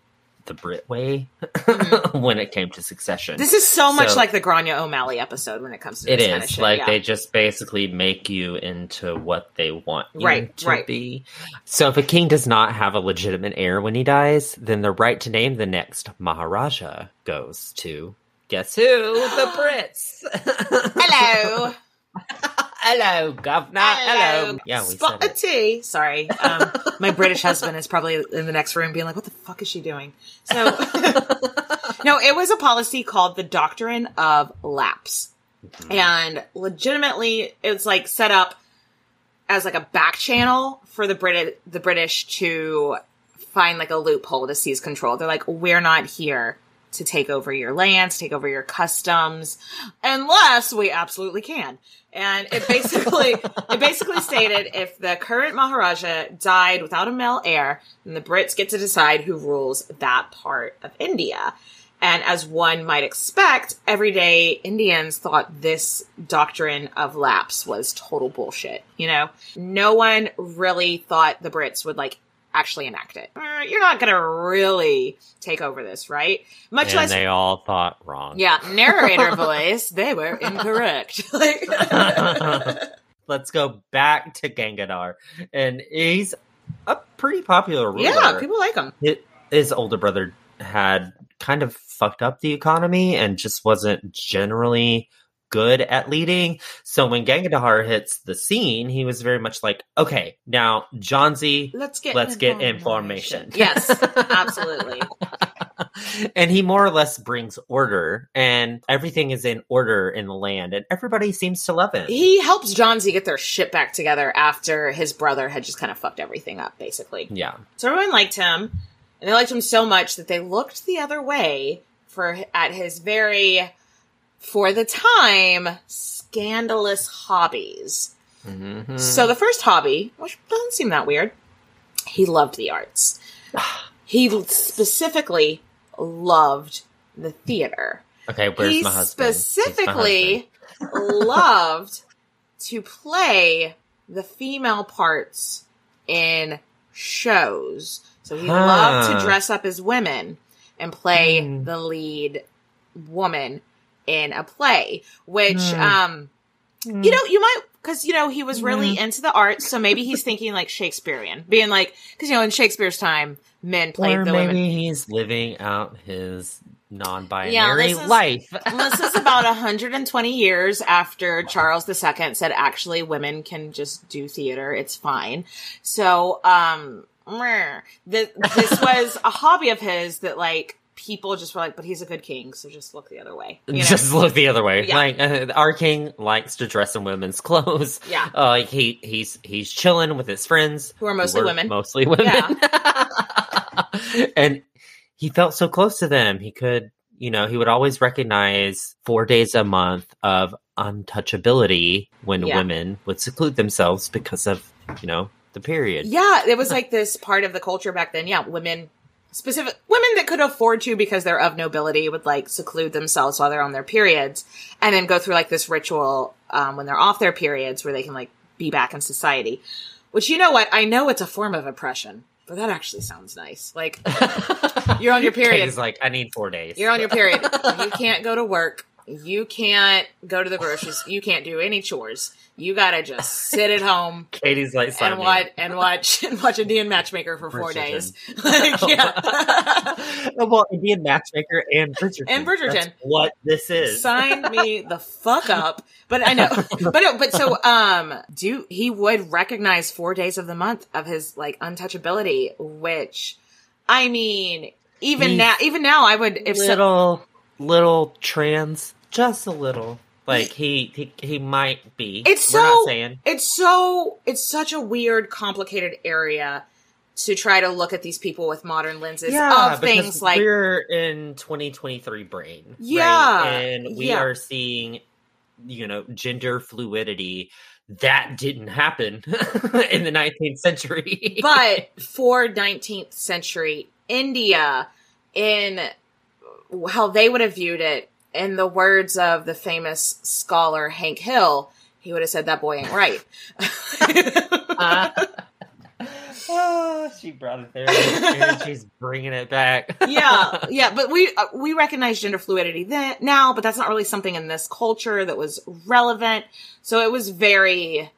the Brit way mm-hmm. [laughs] when it came to succession.
This is so much
So-
like the Grania O'Malley episode when it comes to
It
this
is
kind of shit.
like
yeah.
they just basically make you into what they want you
Right,
to
right.
be. So if a king does not have a legitimate heir when he dies, then the right to name the next Maharaja goes to guess who? the [gasps] Brits. [laughs]
Hello. [laughs]
Hello, governor. Hello. Yeah, we said
Spot
it.
a tea. Sorry. Um, my British husband is probably in the next room being like, what the fuck is she doing? So, [laughs] no, it was a policy called the Doctrine of Lapse.
Mm-hmm.
And legitimately, it's like set up as like a back channel for the Brit the British to find like a loophole to seize control. They're like, we're not here to take over your lands, take over your customs, unless we absolutely can. And it basically, [laughs] it basically stated if the current Maharaja died without a male heir, then the Brits get to decide who rules that part of India. And as one might expect, everyday Indians thought this doctrine of lapse was total bullshit. You know, no one really thought the Brits would like actually enact it. Uh, You're not going to really take over this, right? Much
and
less
they all thought wrong.
yeah, [laughs] narrator voice. They were incorrect. [laughs] Like, [laughs]
Let's go back to Gangadhar, and he's a pretty popular ruler.
yeah, people like
him. His older brother had kind of fucked up the economy and just wasn't generally good at leading. So when Gangadhar hits the scene, he was very much like, okay, now Jhansi,
Let's get
let's get information.
Yes, [laughs] absolutely.
and he more or less brings order, and everything is in order in the land, and everybody seems to love him.
He helps Jhansi get their shit back together after his brother had just kind of fucked everything up, basically.
yeah.
So everyone liked him, and they liked him so much that they looked the other way for at his very, for the time, scandalous hobbies.
Mhm.
So the first hobby, which doesn't seem that weird, he loved the arts. [sighs] he specifically loved the theater.
Okay, where's
he
my husband? My
specifically [laughs] loved to play the female parts in shows. So he loved to dress up as women and play
Hmm.
the lead woman in a play, which
Hmm.
um you know, you might because you know he was really
Hmm.
into the arts, so maybe he's thinking like Shakespearean, being like because you know in Shakespeare's time, men played
or
the
maybe
women.
he's living out his non-binary
Yeah, this is-
life. [laughs]
this is about 120 years after Charles II said actually women can just do theater. It's fine. So, um, meh. This was a hobby of his that like people just were like, but he's a good king. So just look the other way. You know?
Just look the other way.
Yeah.
Like uh, our king likes to dress in women's [laughs] clothes.
Yeah.
uh, like he he's he's chilling with his friends
Who are mostly women.
Mostly women. [laughs] and he felt so close to them. He could, you know, he would always recognize four days a month of untouchability when
Yeah.
women would seclude themselves because of, you know, the period.
Yeah, it was like this part of the culture back then. Yeah, women specific women that could afford to because they're of nobility would like seclude themselves while they're on their periods and then go through like this ritual um, when they're off their periods where they can like be back in society. Which you know what? I know it's a form of oppression, but that actually sounds nice. Like [laughs] you're on your period.
He's like, I need four days.
You're on your period. [laughs] you can't go to work. You can't go to the groceries. You can't do any chores. You gotta just sit at home [laughs]
Katie's like,
and watch and [laughs] watch and watch Indian Matchmaker for four
Bridgerton.
days. [laughs] Like, yeah,
Oh, well, Indian Matchmaker and Bridgerton.
And Bridgerton.
That's what this is.
sign me the fuck up. But I know, but no, but so um, do he would recognize four days of the month of his like untouchability, which I mean, even
He's
now, even now, I would if so,
little, little trans, just a little. Like he, he, he might be.
It's
We're
so
not saying.
it's so it's such a weird, complicated area to try to look at these people with modern lenses
Yeah,
of things like
we're in 2023 brain, right?
Yeah,
and we
yeah.
are seeing, you know, gender fluidity that didn't happen [laughs] in the 19th century.
but [laughs] for 19th century India, in how they would have viewed it, in the words of the famous scholar Hank Hill, he would have said that boy ain't right.
oh, [laughs] [laughs] she brought it there, and she's bringing it back. [laughs]
yeah, yeah, but we uh, we recognize gender fluidity then now, but that's not really something in this culture that was relevant. So it was very.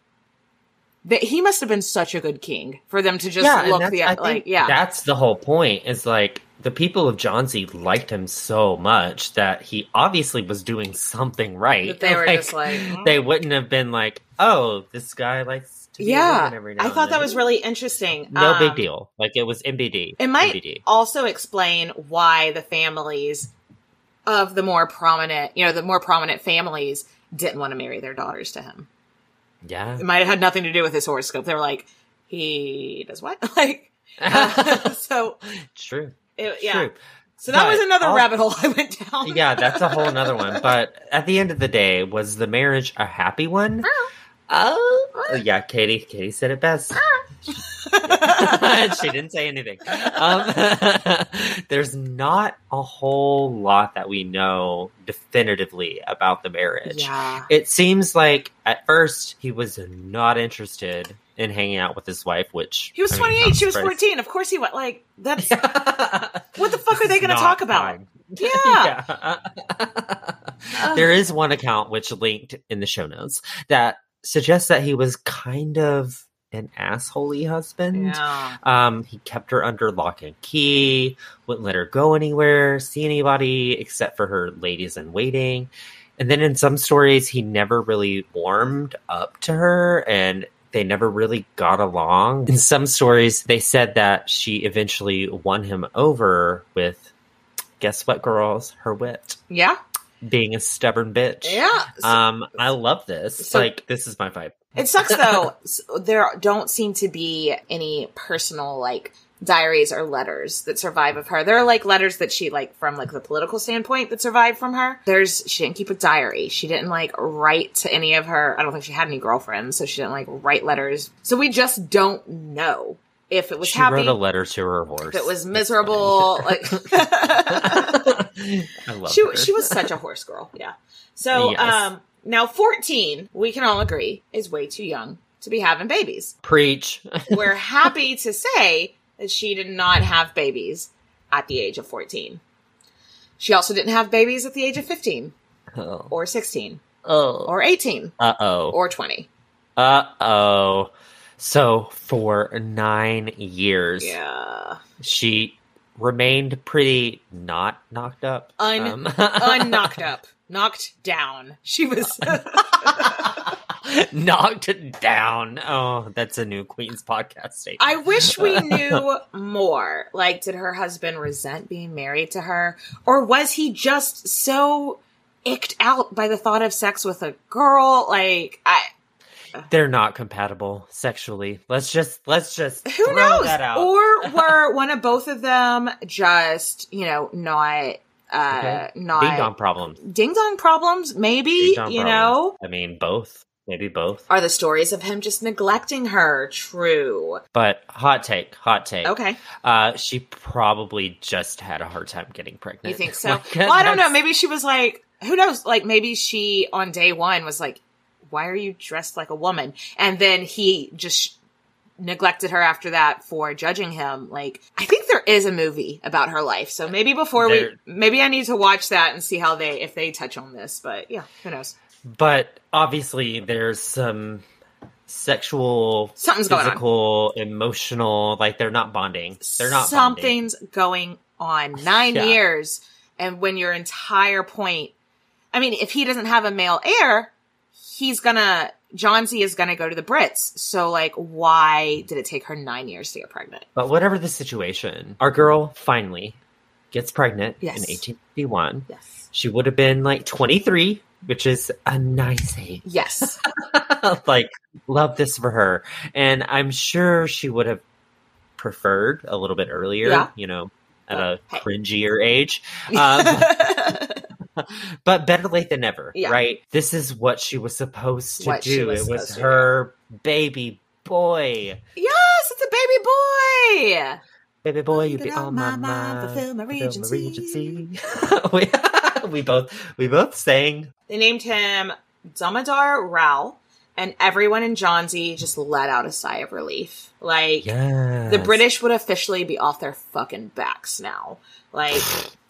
That he must have been such a good king for them to just
and
look
that's-
the
I think
like yeah
That's the whole point. Is like the people of Jhansi liked him so much that he obviously was doing something right.
That they were [laughs] just like, "Hmm."
they wouldn't have been like, oh, this guy likes to be a
yeah.
woman every now
I
and
thought that
then."
was really interesting.
no big
Um,
deal. Like it was MBD.
It might
MBD.
also explain why the families of the more prominent, you know, the more prominent families didn't want to marry their daughters to him.
Yeah.
It might have had nothing to do with his horoscope. They were like, he does what? [laughs] like, uh, [laughs] so
True.
it, yeah.
True.
So that
But
was another
I'll-
rabbit hole [laughs] I went down.
yeah, that's a whole nother one. But at the end of the day, was the marriage a happy one? Oh, yeah, Katie. Katie said it best. Uh, [laughs] she didn't say anything. Um, [laughs] there's not a whole lot that we know definitively about the marriage.
Yeah.
It seems like at first he was not interested in hanging out with his wife, which
He was
I mean,
28.
I'm
She was
surprised.
14. Of course he went. Like, that's. [laughs] what the fuck are they going to talk about?
fine.
Yeah.
there is one account which linked in the show notes that suggests that he was kind of an assholey husband.
Yeah.
Um, he kept her under lock and key, wouldn't let her go anywhere, see anybody except for her ladies in waiting. And then in some stories, he never really warmed up to her and they never really got along. In some stories, they said that she eventually won him over with, guess what, girls? Her wit.
Yeah.
Being a stubborn bitch.
Yeah.
Um, I love this.
So-
like, this is my vibe.
It sucks though. [laughs] there don't seem to be any personal like diaries or letters that survive of her. There are like letters that she like from like the political standpoint that survive from her. There's she didn't keep a diary. She didn't like write to any of her. I don't think she had any girlfriends, so she didn't like write letters. So we just don't know if it was
She
happy.
wrote a letter to her horse.
if it was miserable, like [laughs] [laughs]
I love
she
her.
she was such a horse girl. Yeah. So
Yes.
um now 14, we can all agree, is way too young to be having babies.
Preach. [laughs]
We're happy to say that she did not have babies at the age of 14. She also didn't have babies at the age of 15
Oh.
or 16
Oh.
or 18
Uh oh.
or 20.
Uh oh. So for nine years,
Yeah.
she remained pretty not knocked up.
Un
Um, [laughs]
unknocked up. Knocked down. She was [laughs]
knocked down. Oh, that's a new Queen's podcast statement.
I wish we [laughs] knew more. Like, did her husband resent being married to her? Or was he just so icked out by the thought of sex with a girl? Like, I, uh.
They're not compatible sexually. Let's just let's just
who
throw
knows?
that out.
Or [laughs] were one of both of them just, you know, not, uh,
Okay.
not
Ding dong problems.
ding dong problems, maybe,
dong
you
problems.
know?
I mean, both. Maybe both.
Are the stories of him just neglecting her true?
But hot take, hot take.
Okay.
Uh, she probably just had a hard time getting pregnant.
You think [laughs] so?
Like,
well, I don't know. Maybe she was like, who knows? Like, maybe she on day one was like, why are you dressed like a woman? And then he just neglected her after that for judging him. Like, I think is a movie about her life. So maybe before
There-
we, maybe I need to watch that and see how they, if they touch on this. But yeah, who knows?
But obviously, there's some sexual,
Something's going on.
physical, emotional. Like they're not bonding. They're not bonding.
Something's going on. [laughs] Nine
Yeah.
years. And when your entire point, I mean, if he doesn't have a male heir, he's gonna, Jhansi is gonna go to the Brits. So like, why did it take her nine years to get pregnant?
But whatever the situation, our girl finally gets pregnant
Yes.
in 1851.
Yes.
She would have been like 23, which is a nice age.
Yes. [laughs]
like, love this for her. And I'm sure she would have preferred a little bit earlier,
Yeah.
you know, at a cringier age. [laughs] Um, [laughs] but better late than never,
Yeah.
right? This is what she was supposed to
What
do.
was
it was her baby boy.
yes, it's a baby boy.
Baby boy, you be on
my mind, fulfill my regency.
regency. [laughs] we, [laughs] we both we both sang.
They named him Damodar Rao, and everyone in Jhansi just let out a sigh of relief. Like,
Yes.
the British would officially be off their fucking backs now. Like,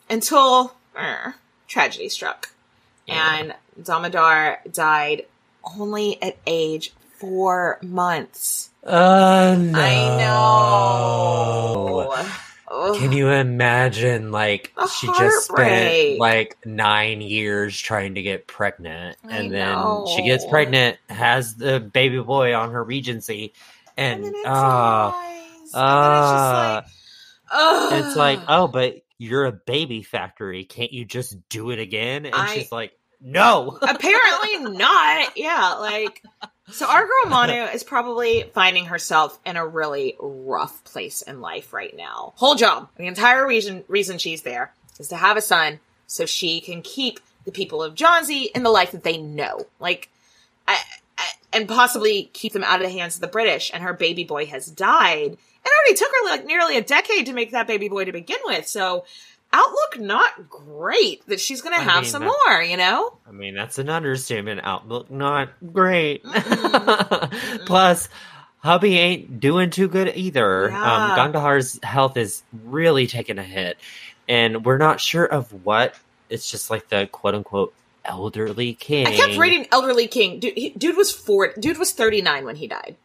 until er, tragedy struck. And Damodar died only at age four months.
Uh, no.
I know. Ugh.
Can you imagine, like,
The
she just spent like nine years trying to get pregnant,
I
and then she gets pregnant, has the baby boy on her regency, and
then it
ah,
dies.
ah,
Ugh.
it's like, oh, but you're a baby factory. Can't you just do it again? And
I-
she's like, no. [laughs]
Apparently not. Yeah, like so our girl [laughs] Manu is probably finding herself in a really rough place in life right now. Whole job. The entire reason reason she's there is to have a son so she can keep the people of Jhansi in the life that they know. Like I, I, and possibly keep them out of the hands of the British and her baby boy has died. It already took her like nearly a decade to make that baby boy to begin with. So outlook not great that she's going to have
mean,
some
that-
more, you know?
I mean, that's an understatement. Outlook not great. [laughs] Plus, hubby ain't doing too good either.
Yeah.
Um, health is really taking a hit, and we're not sure of what. It's just like the quote unquote elderly king.
I kept reading Elderly King. Dude, he, dude was four. Dude was thirty nine when he died.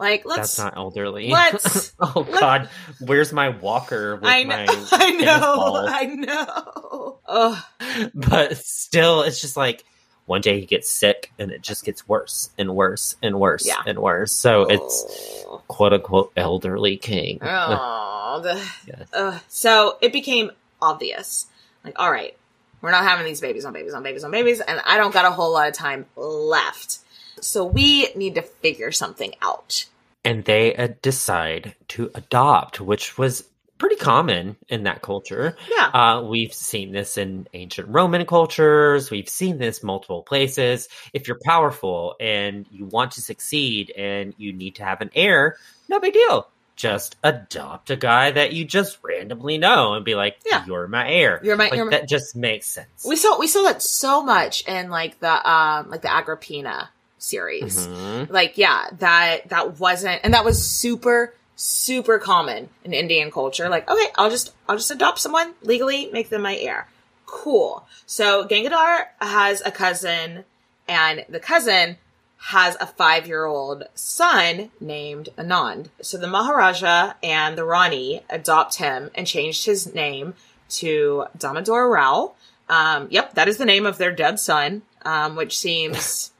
Like, let's.
That's not elderly.
let's- [laughs]
oh
let-
God, where's my walker with
I [laughs] know.
my
I know. I know. Ugh.
but still, it's just like one day he gets sick and it just gets worse and worse and worse
Yeah.
and worse. So it's quote unquote elderly king.
Oh, [laughs] the,
Yes.
uh, so it became obvious. Like, all right, we're not having these babies on babies on babies on babies, and I don't got a whole lot of time left. So we need to figure something out.
and they uh, decide to adopt, which was pretty common in that culture.
Yeah.
Uh, we've seen this in ancient Roman cultures. We've seen this multiple places. If you're powerful and you want to succeed and you need to have an heir, no big deal. Just adopt a guy that you just randomly know and be like,
Yeah.
"You're my heir."
You're my-
Like,
you're my-
that just makes sense.
We saw we saw that so much in like the um like the Agrippina series.
Mhm.
Like yeah, that that wasn't and that was super super common in Indian culture. Like okay, I'll just I'll just adopt someone legally, make them my heir. Cool. So Gangadhar has a cousin and the cousin has a five year old son named Anand. So the Maharaja and the Rani adopt him and changed his name to Damodar Rao. Um, yep, that is the name of their dead son, um, which seems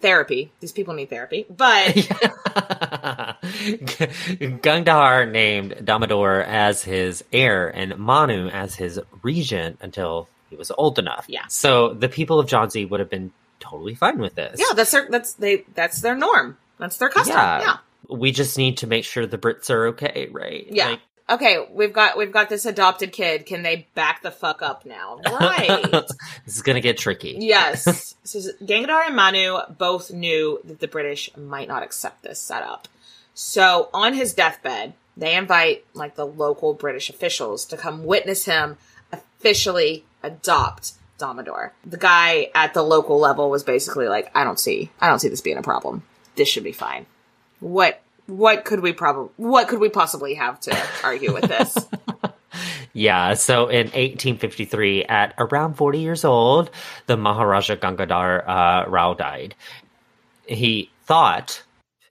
therapy. These people need therapy. But [laughs]
Gangadhar named Damodar as his heir and Manu as his regent until he was old enough.
Yeah.
So the people of Jhansi would have been totally fine with this.
yeah, that's their that's they that's their norm. That's their custom.
Yeah.
yeah.
We just need to make sure the Brits are okay, right?
Yeah.
Like,
okay, we've got we've got this adopted kid. Can they back the fuck up now? Right. [laughs]
this is gonna get tricky.
yes. [laughs] So Gangadhar and Manu both knew that the British might not accept this setup. So on his deathbed, they invite like the local British officials to come witness him officially adopt Damodar. The guy at the local level was basically like, I don't see I don't see this being a problem. This should be fine. What what could we probably what could we possibly have to argue with this? [laughs]
Yeah, so in 1853, at around 40 years old, the Maharaja Gangadhar uh, Rao died. He thought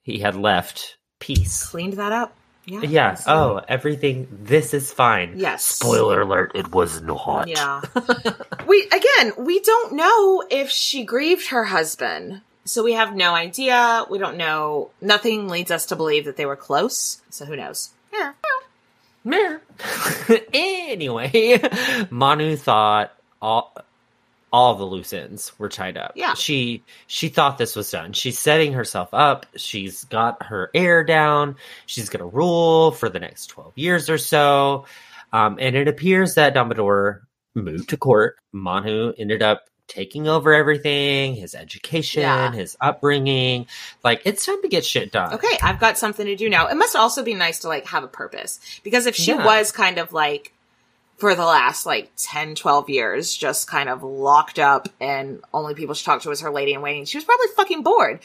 he had left peace.
Cleaned that up. Yeah.
Yeah. Oh, everything. This is fine.
Yes.
Spoiler alert: it was not.
Yeah. [laughs] we again, we don't know if she grieved her husband. So we have no idea. We don't know. Nothing leads us to believe that they were close. So who knows? Yeah.
Meh. [laughs] anyway, [laughs] Manu thought all all the loose ends were tied up.
Yeah.
She she thought this was done. She's setting herself up. She's got her air down. She's gonna rule for the next twelve years or so. Um, and it appears that Damodar moved to court. Manu ended up taking over everything, his education,
Yeah.
his upbringing. Like it's time to get shit done.
Okay, I've got something to do now. It must also be nice to like have a purpose because if she
Yeah.
was kind of like for the last like 10, 12 years, just kind of locked up and only people she talked to was her lady in waiting, she was probably fucking bored.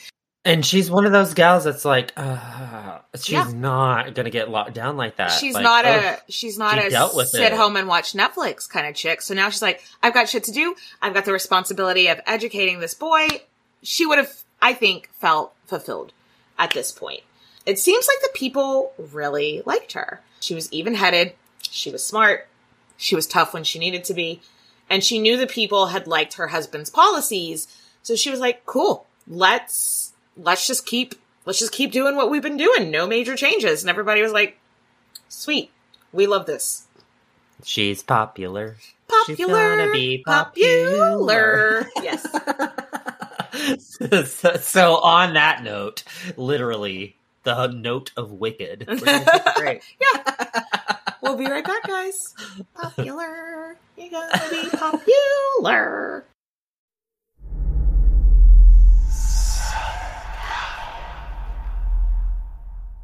And she's one of those gals that's like, uh, she's
Yeah.
not gonna get locked down like that.
she's
Like,
not
oh,
a she's not
she
a sit
it.
home and watch Netflix kind of chick. So now she's like, I've got shit to do. I've got the responsibility of educating this boy. She would have, I think, felt fulfilled at this point. It seems like the people really liked her. She was even headed. She was smart. She was tough when she needed to be. And she knew the people had liked her husband's policies. So she was like, cool, let's, let's just keep, let's just keep doing what we've been doing. No major changes. And everybody was like, sweet. We love this.
She's popular. She's
Popular.
gonna be popular.
Popular. yes. [laughs]
so, so on that note, literally the note of Wicked. We're gonna take a [laughs] break.
We'll be right back, guys. Popular. You're gonna be popular.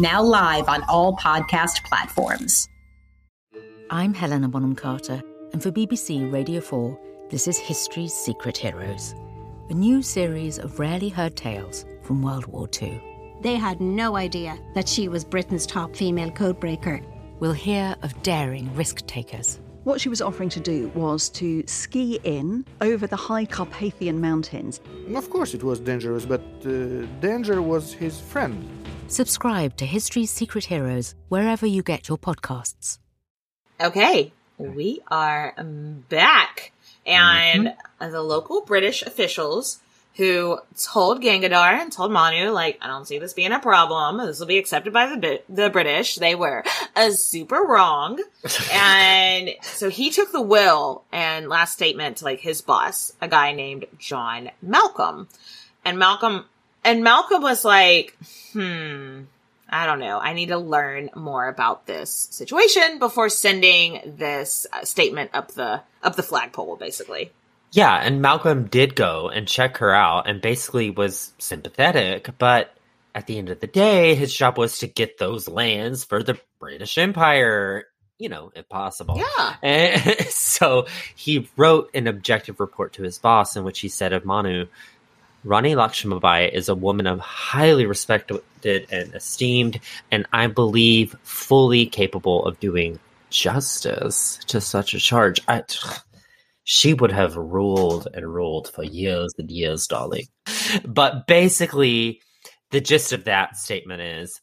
now live on all podcast platforms.
I'm Helena Bonham Carter, and for BBC Radio 4, this is History's Secret Heroes, a new series of rarely heard tales from World War II.
They had no idea that she was Britain's top female codebreaker.
We'll hear of daring risk takers.
What she was offering to do was to ski in over the high Carpathian mountains.
Of course, it was dangerous, but uh, danger was his friend.
Subscribe to History's Secret Heroes wherever you get your podcasts.
Okay, we are back. And mm-hmm. the local British officials who told Gangadhar and told Manu, like, I don't see this being a problem. This will be accepted by the the British. They were uh, super wrong. [laughs] and so he took the will and last statement to like his boss, a guy named John Malcolm. And Malcolm, and Malcolm was like, hmm, I don't know. I need to learn more about this situation before sending this uh, statement up the, up the flagpole, basically.
Yeah, and Malcolm did go and check her out and basically was sympathetic, but at the end of the day, his job was to get those lands for the British Empire. You know, if possible.
Yeah.
And [laughs] so he wrote an objective report to his boss in which he said of Manu, Rani Lakshmibai is a woman of highly respected and esteemed, and I believe fully capable of doing justice to such a charge. I, she would have ruled and ruled for years and years, darling. But basically, the gist of that statement is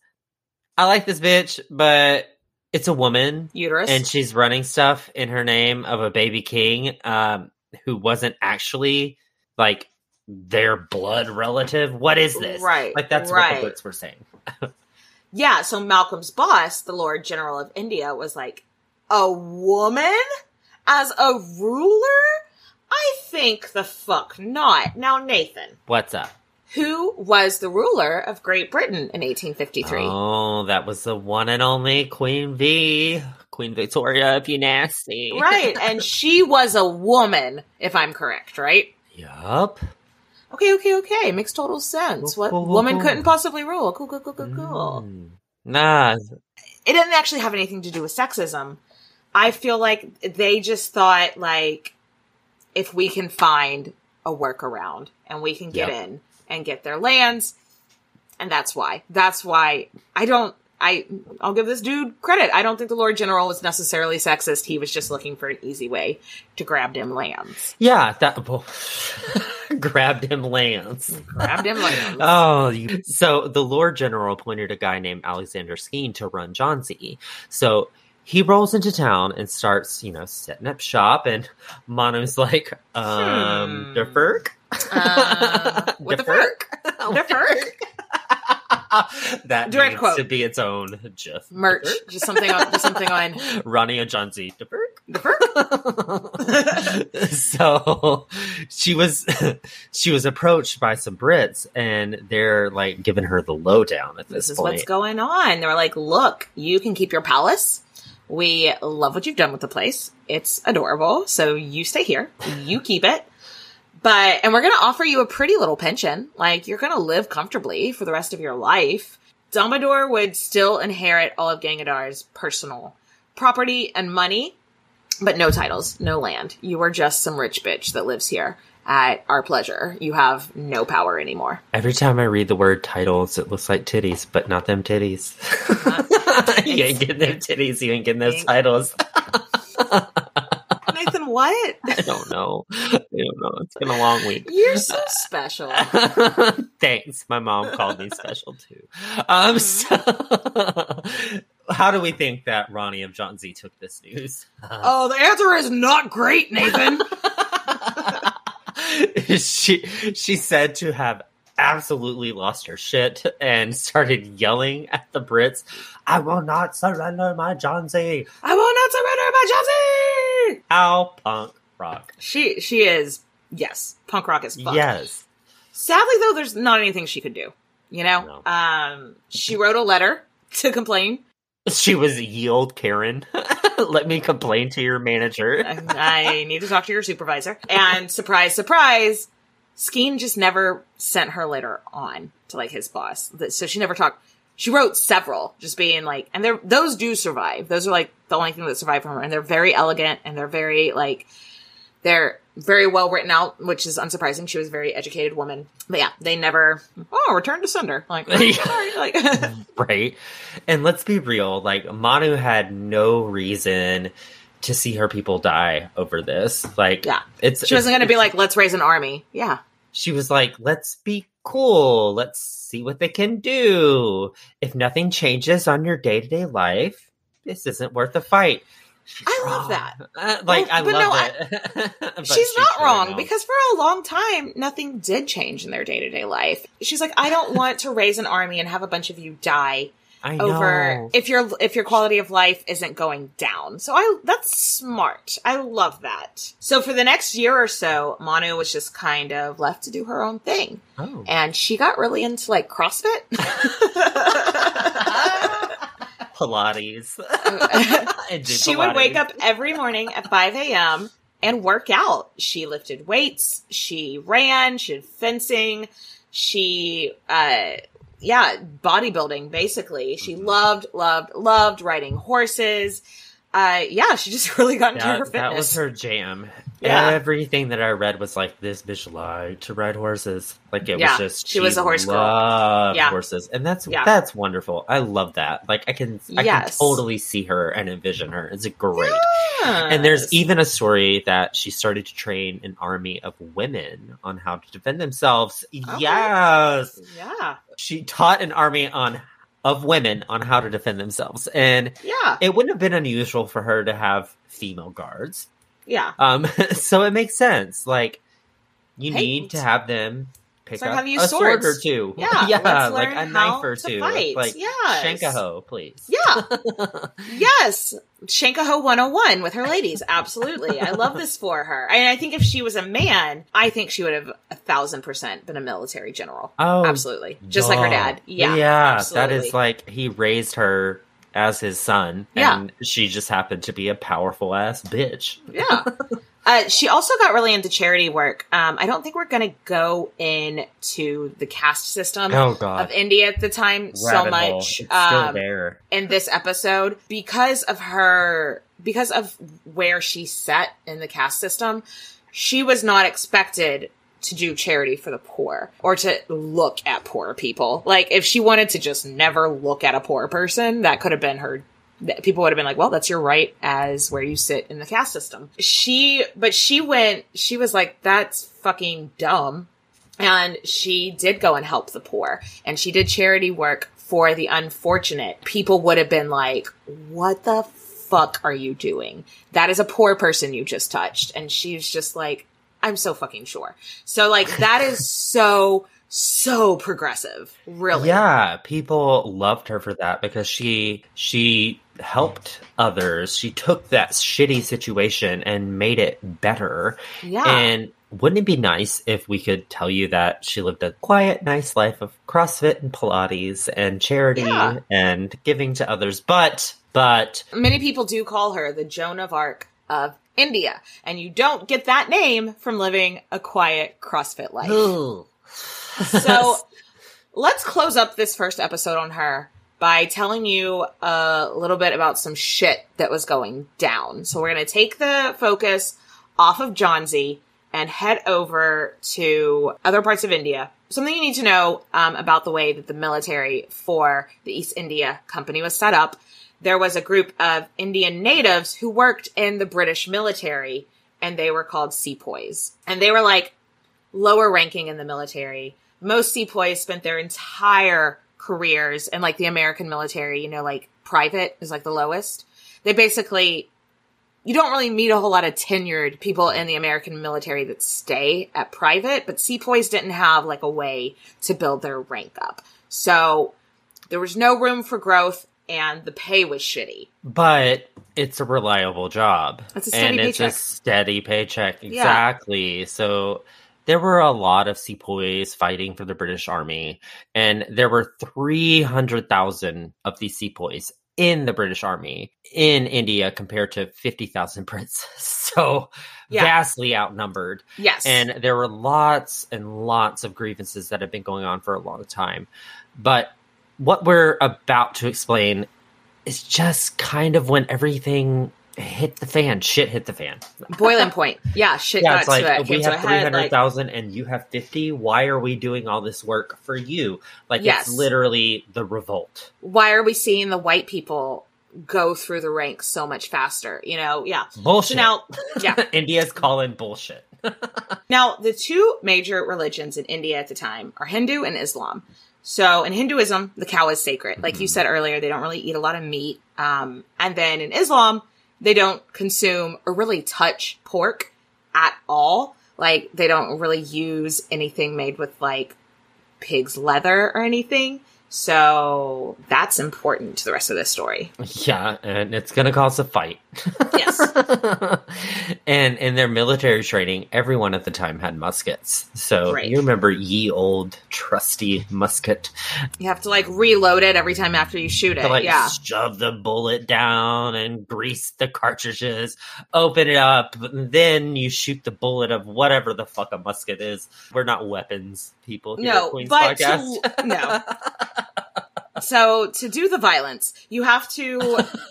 I like this bitch, but it's a woman.
Uterus.
And she's running stuff in her name of a baby king um, who wasn't actually like their blood relative. What is this?
Right.
Like that's
right.
what the books were saying. [laughs]
yeah. So Malcolm's boss, the Lord General of India, was like, a woman? As a ruler? I think the fuck not. Now, Nathan.
What's up?
Who was the ruler of Great Britain in 1853?
Oh, that was the one and only Queen V. Queen Victoria, if you nasty.
Right, [laughs] and she was a woman, if I'm correct, right?
Yup.
Okay, okay, okay. Makes total sense. What woman couldn't possibly rule? Cool, cool, cool, cool, cool.
Mm. Nah.
It didn't actually have anything to do with sexism. I feel like they just thought like if we can find a workaround and we can get yep. in and get their lands and that's why. That's why I don't I I'll give this dude credit. I don't think the Lord General was necessarily sexist. He was just looking for an easy way to grab him lands.
Yeah, that well, [laughs] grabbed him lands.
Grabbed him lands. [laughs]
oh, you, so the Lord General appointed a guy named Alexander Skene to run Jhansi. So he rolls into town and starts, you know, setting up shop. And [laughs] Manu's like, um, hmm. Defurk?
Uh, what the Ferk? [laughs] The Ferk? [laughs]
that
Direct
needs
quote.
to be its own just
merch, just something on, just something on
Rani and Jhansi. DeFerk.
Defurk.
so she was she was approached by some Brits and they're like giving her the lowdown at this,
this is
point.
what's going on. They're like, look, you can keep your palace we love what you've done with the place. It's adorable. So you stay here. You [laughs] keep it. But, and we're going to offer you a pretty little pension. Like you're going to live comfortably for the rest of your life. Damodar would still inherit all of Gangadhar's personal property and money, but no titles, no land. You are just some rich bitch that lives here at our pleasure. You have no power anymore.
Every time I read the word titles, it looks like titties, but not them titties. [laughs] you ain't getting them titties, you ain't getting those titles.
Nathan, what? [laughs]
I don't know. I don't know. It's been a long week.
You're so special. [laughs]
Thanks. My mom called me special too. Um, so how do we think that Rani of Jhansi took this news?
oh, the answer is not great, Nathan. [laughs]
she she said to have absolutely lost her shit and started yelling at the Brits, I will not surrender my Jhansi.
I will not surrender my Jhansi.
How punk rock.
She she is yes, punk rock is fuck.
Yes.
Sadly though, there's not anything she could do. You know? Um she wrote a letter to complain. [laughs]
She was yield Karen. [laughs] [laughs] Let me complain to your manager.
I need to talk to your supervisor. And surprise, surprise, Skene just never sent her letter on to like his boss. So she never talked. She wrote several, just being like, and they're, those do survive. Those are like the only thing that survive from her. And they're very elegant and they're very like, they're very well written out, which is unsurprising. She was a very educated woman. But yeah, they never, oh, return to sender. Like, [laughs] [laughs] like,
right. And let's be real, like Manu had no reason to see her people die over this. Like,
yeah,
it's
she wasn't going to be like, let's raise an army. Yeah.
She was like, let's be cool. Let's see what they can do. If nothing changes on your day to day life, this isn't worth a fight.
I love that. [laughs]
Uh, like, I
but
love
no,
it. [laughs] But
she's not
really
wrong
not.
because for a long time nothing did change in their day-to-day life she's like i don't want to raise an army and have a bunch of you die [laughs]
I
over if your if your quality of life isn't going down so i that's smart i love that so for the next year or so manu was just kind of left to do her own thing
Oh.
and she got really into like crossfit
Pilates.
She would wake up every morning at 5 a.m. and work out. She lifted weights, she ran, she did fencing, she, uh, yeah, bodybuilding basically. She
Mm-hmm.
loved, loved, loved riding horses. Uh, yeah, she just [laughs] really got into her
That,
fitness.
that was her jam.
Yeah.
Everything that I read was like this bitch lied to ride horses. Like it
Yeah,
was just
she was a horse girl. Yeah.
horses, and that's
Yeah.
that's wonderful. I love that. Like I can I can totally see her and envision her. It's great.
Yes.
And there's even a story that she started to train an army of women on how to defend themselves. Oh. Yes,
Yeah.
she taught an army on of women on how to defend themselves, and
Yeah.
it wouldn't have been unusual for her to have female guards.
Yeah.
Um, [laughs] so it makes sense. Like you
Hey,
need to have them pick
learn
up
how to use
a sword or two. [laughs]
Yeah,
yeah, like a knife or two.
fight.
Like
Yes.
Shankaho, please.
Yeah. [laughs] yes. Shankaho 101 with her ladies. Absolutely. I love this for her. And I think if she was a man, I think she would have a thousand percent been a military general.
Oh,
absolutely. Just like her dad. Yeah.
yeah.
absolutely.
That is like he raised her as his son,
Yeah.
and she just happened to be a powerful ass bitch.
Yeah. Uh, she also got really into charity work. Um, I don't think we're going to go into the caste system
Oh,
of India at the time so
Rabbit hole.
much. Um,
there.
in this episode because of her because of where she set in the caste system she was not expected to do charity for the poor or to look at poor people like if she wanted to just never look at a poor person that could have been her people would have been like well that's your right as where you sit in the caste system she but she went she was like that's fucking dumb and she did go and help the poor and she did charity work for the unfortunate. People would have been like, what the fuck are you doing? That is a poor person you just touched. And she's just like, I'm so fucking sure. So like that is [laughs] so, so progressive. Really.
Yeah, people loved her for that because she she helped others. She took that shitty situation and made it better.
Yeah.
And wouldn't it be nice if we could tell you that she lived a quiet, nice life of CrossFit and Pilates and charity
Yeah.
and giving to others? But but
Many people do call her the Joan of Arc of India. And you don't get that name from living a quiet CrossFit life. So [laughs] let's close up this first episode on her by telling you a little bit about some shit that was going down. So we're going to take the focus off of Johnsy and head over to other parts of India. Something you need to know um, about the way that the military for the East India Company was set up. There was a group of Indian natives who worked in the British military, and they were called sepoys. And they were like lower ranking in the military. Most sepoys spent their entire careers in like the American military, you know, like private is like the lowest. They basically you don't really meet a whole lot of tenured people in the American military that stay at private, but sepoys didn't have like a way to build their rank up. So there was no room for growth and the pay was shitty.
But it's a reliable job.
It's a steady
and it's a steady paycheck.
Yeah.
Exactly. So there were a lot of sepoys fighting for the British Army, and there were 300,000 of these sepoys in the British Army in India compared to 50,000 Brits. [laughs] So
Yeah.
vastly outnumbered.
Yes.
And there were lots and lots of grievances that have been going on for a long time. But what we're about to explain is just kind of when everything hit the fan. Shit hit the fan.
Boiling point. Yeah, shit
yeah,
got
it's like
it.
we have
a
three
like-
and you have fifty. Why are we doing all this work for you? Like
Yes.
it's literally the revolt.
why are we seeing the white people go through the ranks so much faster? You know, yeah.
Bullshit.
So now, yeah. [laughs]
India's calling bullshit. [laughs]
now, the two major religions in India at the time are Hindu and Islam. So in Hinduism, the cow is sacred. Like you said earlier, they don't really eat a lot of meat. Um, and then in Islam, they don't consume or really touch pork at all. Like they don't really use anything made with like pig's leather or anything. So that's important to the rest of this story.
Yeah, and it's gonna cause a fight.
Yes. [laughs]
and in their military training, everyone at the time had muskets. So
Right.
you remember ye old trusty musket.
You have to like reload it every time after you shoot it.
to like
yeah.
shove the bullet down and grease the cartridges, open it up, then you shoot the bullet of whatever the fuck a musket is. We're not weapons people here at
No,
Queen's
but
Podcast.
to, no. [laughs] So to do the violence, you have to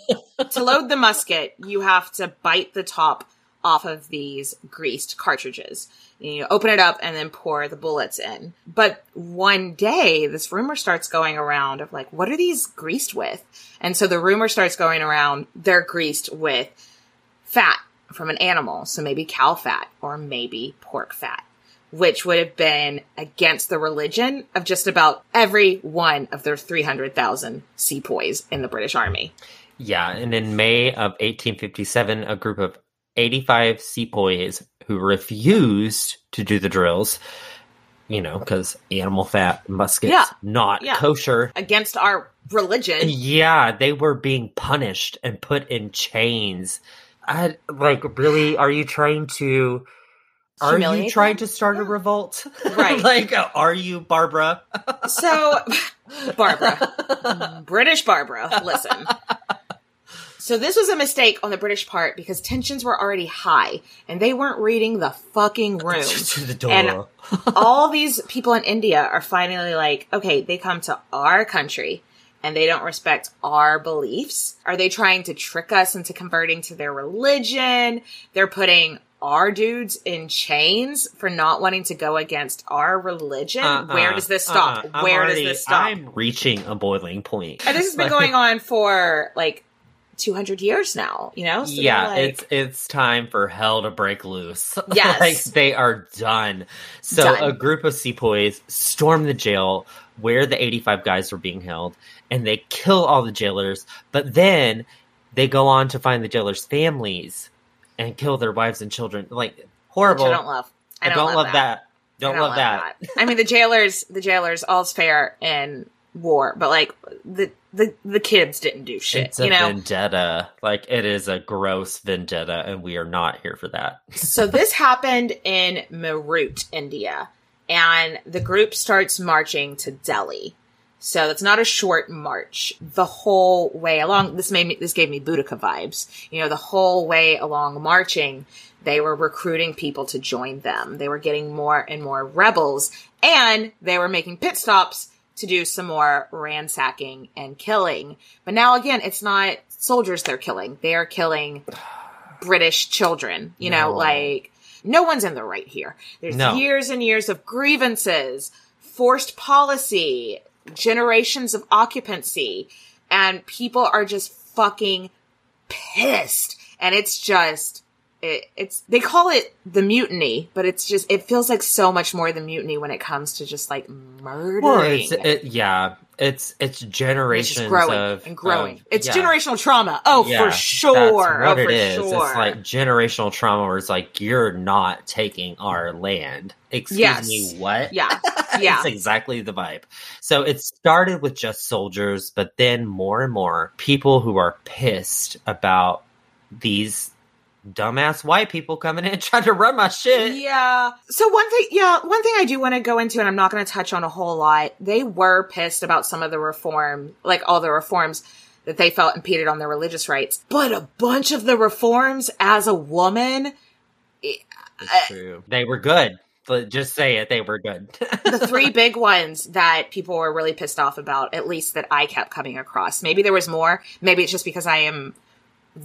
[laughs] to load the musket. You have to bite the top off of these greased cartridges. You open it up and then pour the bullets in. But one day, this rumor starts going around of like, what are these greased with? And so the rumor starts going around. They're greased with fat from an animal, so maybe cow fat or maybe pork fat which would have been against the religion of just about every one of their 300,000 sepoys in the British Army.
Yeah, and in May of 1857, a group of 85 sepoys who refused to do the drills, you know, because animal fat muskets
Yeah.
not
Yeah.
kosher.
Against our religion.
Yeah, they were being punished and put in chains. I like really. Are you trying to? Are you trying to start a revolt? [laughs]
Right.
like, are you, Barbara? [laughs]
So, Barbara, British Barbara, listen. So this was a mistake on the British part because tensions were already high and they weren't reading the fucking [laughs] room.
to the door.
And all these people in India are finally like, okay, they come to our country and they don't respect our beliefs. Are they trying to trick us into converting to their religion? They're putting our dudes in chains for not wanting to go against our religion.
Uh-uh,
Where does this stop?
uh-uh.
Where
already-
does this stop?
I'm reaching a boiling point.
And this has been [laughs] going on for like 200 years now, you know? So
yeah,
like-
it's it's time for hell to break loose. [laughs]
Yes.
like they are done. So
Done.
a group of sepoys storm the jail where the 85 guys were being held and they kill all the jailers, but then they go on to find the jailers' families and kill their wives and children. Like horrible.
Which I don't love. I don't,
love that. Don't,
I
love, that.
I mean, the [laughs] jailers, the jailers, all's fair in war, but like the the the kids didn't do shit.
It's a
you know.
vendetta. Like it is a gross vendetta, and we are not here for that. [laughs]
so this happened in Meerut, India, and the group starts marching to Delhi. So it's not a short march. The whole way along, this made me, this gave me Boudica vibes. You know, the whole way along marching, they were recruiting people to join them. They were getting more and more rebels, and they were making pit stops to do some more ransacking and killing. But now again, it's not soldiers they're killing. They are killing British children. You know,
No.
like no one's in the right here. There's
No.
years and years of grievances, forced policy, generations of occupancy, and people are just fucking pissed. And it's just it, it's they call it the mutiny, but it's just it feels like so much more than mutiny when it comes to just like murdering.
Well, it, yeah, it's it's generations
It's growing
of
and growing.
of-
it's
yeah.
generational trauma. Oh,
Yeah,
for
that's
sure.
what
oh,
it
for
is.
sure.
It's like generational trauma where it's like you're not taking our land. Excuse
Yes.
me, what?
Yeah. [laughs] Yeah.
it's exactly the vibe. So it started with just soldiers, but then more and more people who are pissed about these dumbass white people coming in [laughs] trying to run my shit.
Yeah. So one thing, yeah, one thing I do want to go into, and I'm not going to touch on a whole lot. They were pissed about some of the reform, like all the reforms that they felt impeded on their religious rights. But a bunch of the reforms as a woman, eh,
It's true. They were good. But just say it, they were good.
the [laughs] three big ones that people were really pissed off about, at least that I kept coming across. Maybe there was more. Maybe it's just because I am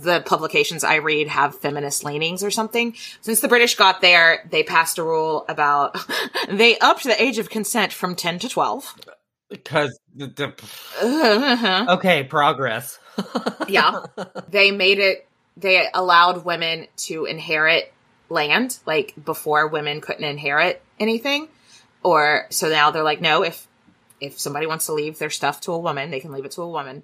the publications I read have feminist leanings or something. Since the British got there, they passed a rule about [laughs] they upped the age of consent from 10 to 12.
Because the, the uh-huh. okay, progress. [laughs]
yeah. They made it they allowed women to inherit land like before women couldn't inherit anything or so now they're like no if if somebody wants to leave their stuff to a woman they can leave it to a woman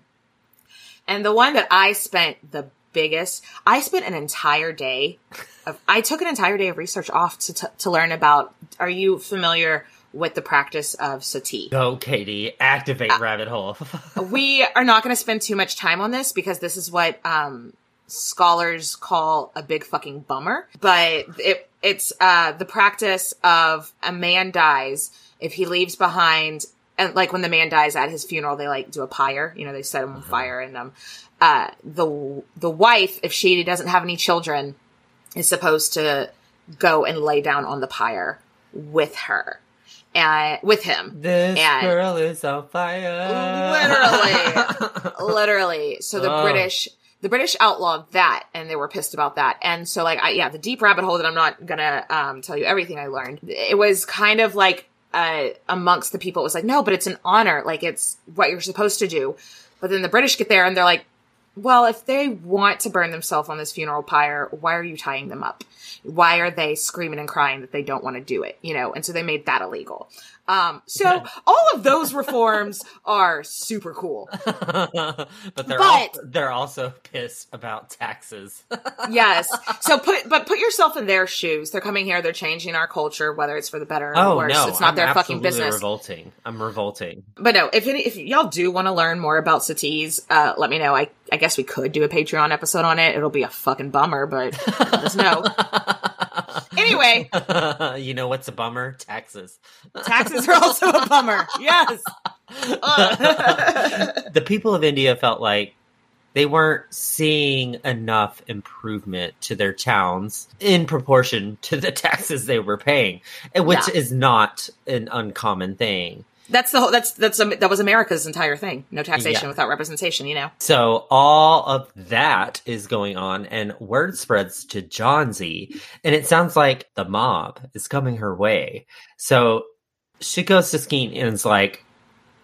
and the one that i spent the biggest i spent an entire day of i took an entire day of research off to t- to learn about are you familiar with the practice of sati
Go, Katie. Activate rabbit hole. [laughs]
we are not going to spend too much time on this because this is what um, scholars call a big fucking bummer. But it it's uh, the practice of a man dies if he leaves behind. And like when the man dies at his funeral, they like do a pyre. You know, they set him on fire, and um, uh, the the wife, if she doesn't have any children, is supposed to go and lay down on the pyre with her and with him.
This
and
girl is on fire.
literally [laughs] literally so the
Ugh.
british the british outlawed that and they were pissed about that and so like I, yeah the deep rabbit hole that i'm not gonna um, tell you everything i learned it was kind of like uh, amongst the people it was like no but it's an honor. Like it's what you're supposed to do. But then the british get there and they're like well if they want to burn themselves on this funeral pyre why are you tying them up why are they screaming and crying that they don't want to do it you know and so they made that illegal um, so [laughs] all of those reforms are super cool [laughs]
but they're
But-
al- they're also pissed about taxes. [laughs]
yes. So put but put yourself in their shoes. They're coming here. They're changing our culture, whether it's for the better or
oh
worse.
no,
it's not
I'm
their fucking business.
Revolting. I'm revolting.
But no, if any, if y'all do want to learn more about satis, uh, let me know. I I guess we could do a Patreon episode on it. It'll be a fucking bummer, but let us know. [laughs] anyway, [laughs]
you know what's a bummer? Taxes.
taxes are [laughs] also a bummer. Yes.
the people of India felt like they weren't seeing enough improvement to their towns in proportion to the taxes they were paying, which
Yeah.
is not an uncommon thing.
That's the whole. That's that's um, that was America's entire thing. No taxation
Yeah.
without representation. You know.
So all of that is going on, and word spreads to Jhansi, and it sounds like the mob is coming her way. So she goes to Skene and is like,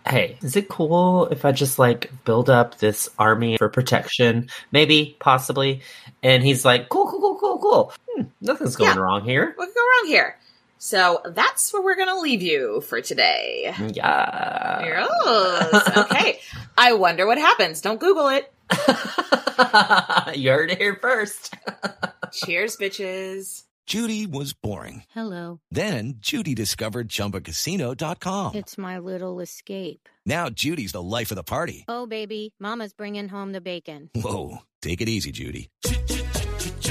"Hey, is it cool if I just like build up this army for protection? Maybe, possibly." And he's like, "Cool, cool, cool, cool, cool. Hmm, nothing's going
Yeah.
wrong here."
What could go wrong here? So that's where we're gonna leave you for today.
Yeah.
Yes. Okay. I wonder what happens. Don't Google it. [laughs]
you heard it here first. [laughs]
Cheers, bitches.
Judy was boring.
Hello.
Then Judy discovered ChumbaCasino.com.
It's my little escape.
Now Judy's the life of the party.
Oh, baby, Mama's bringing home the bacon.
Whoa, take it easy, Judy.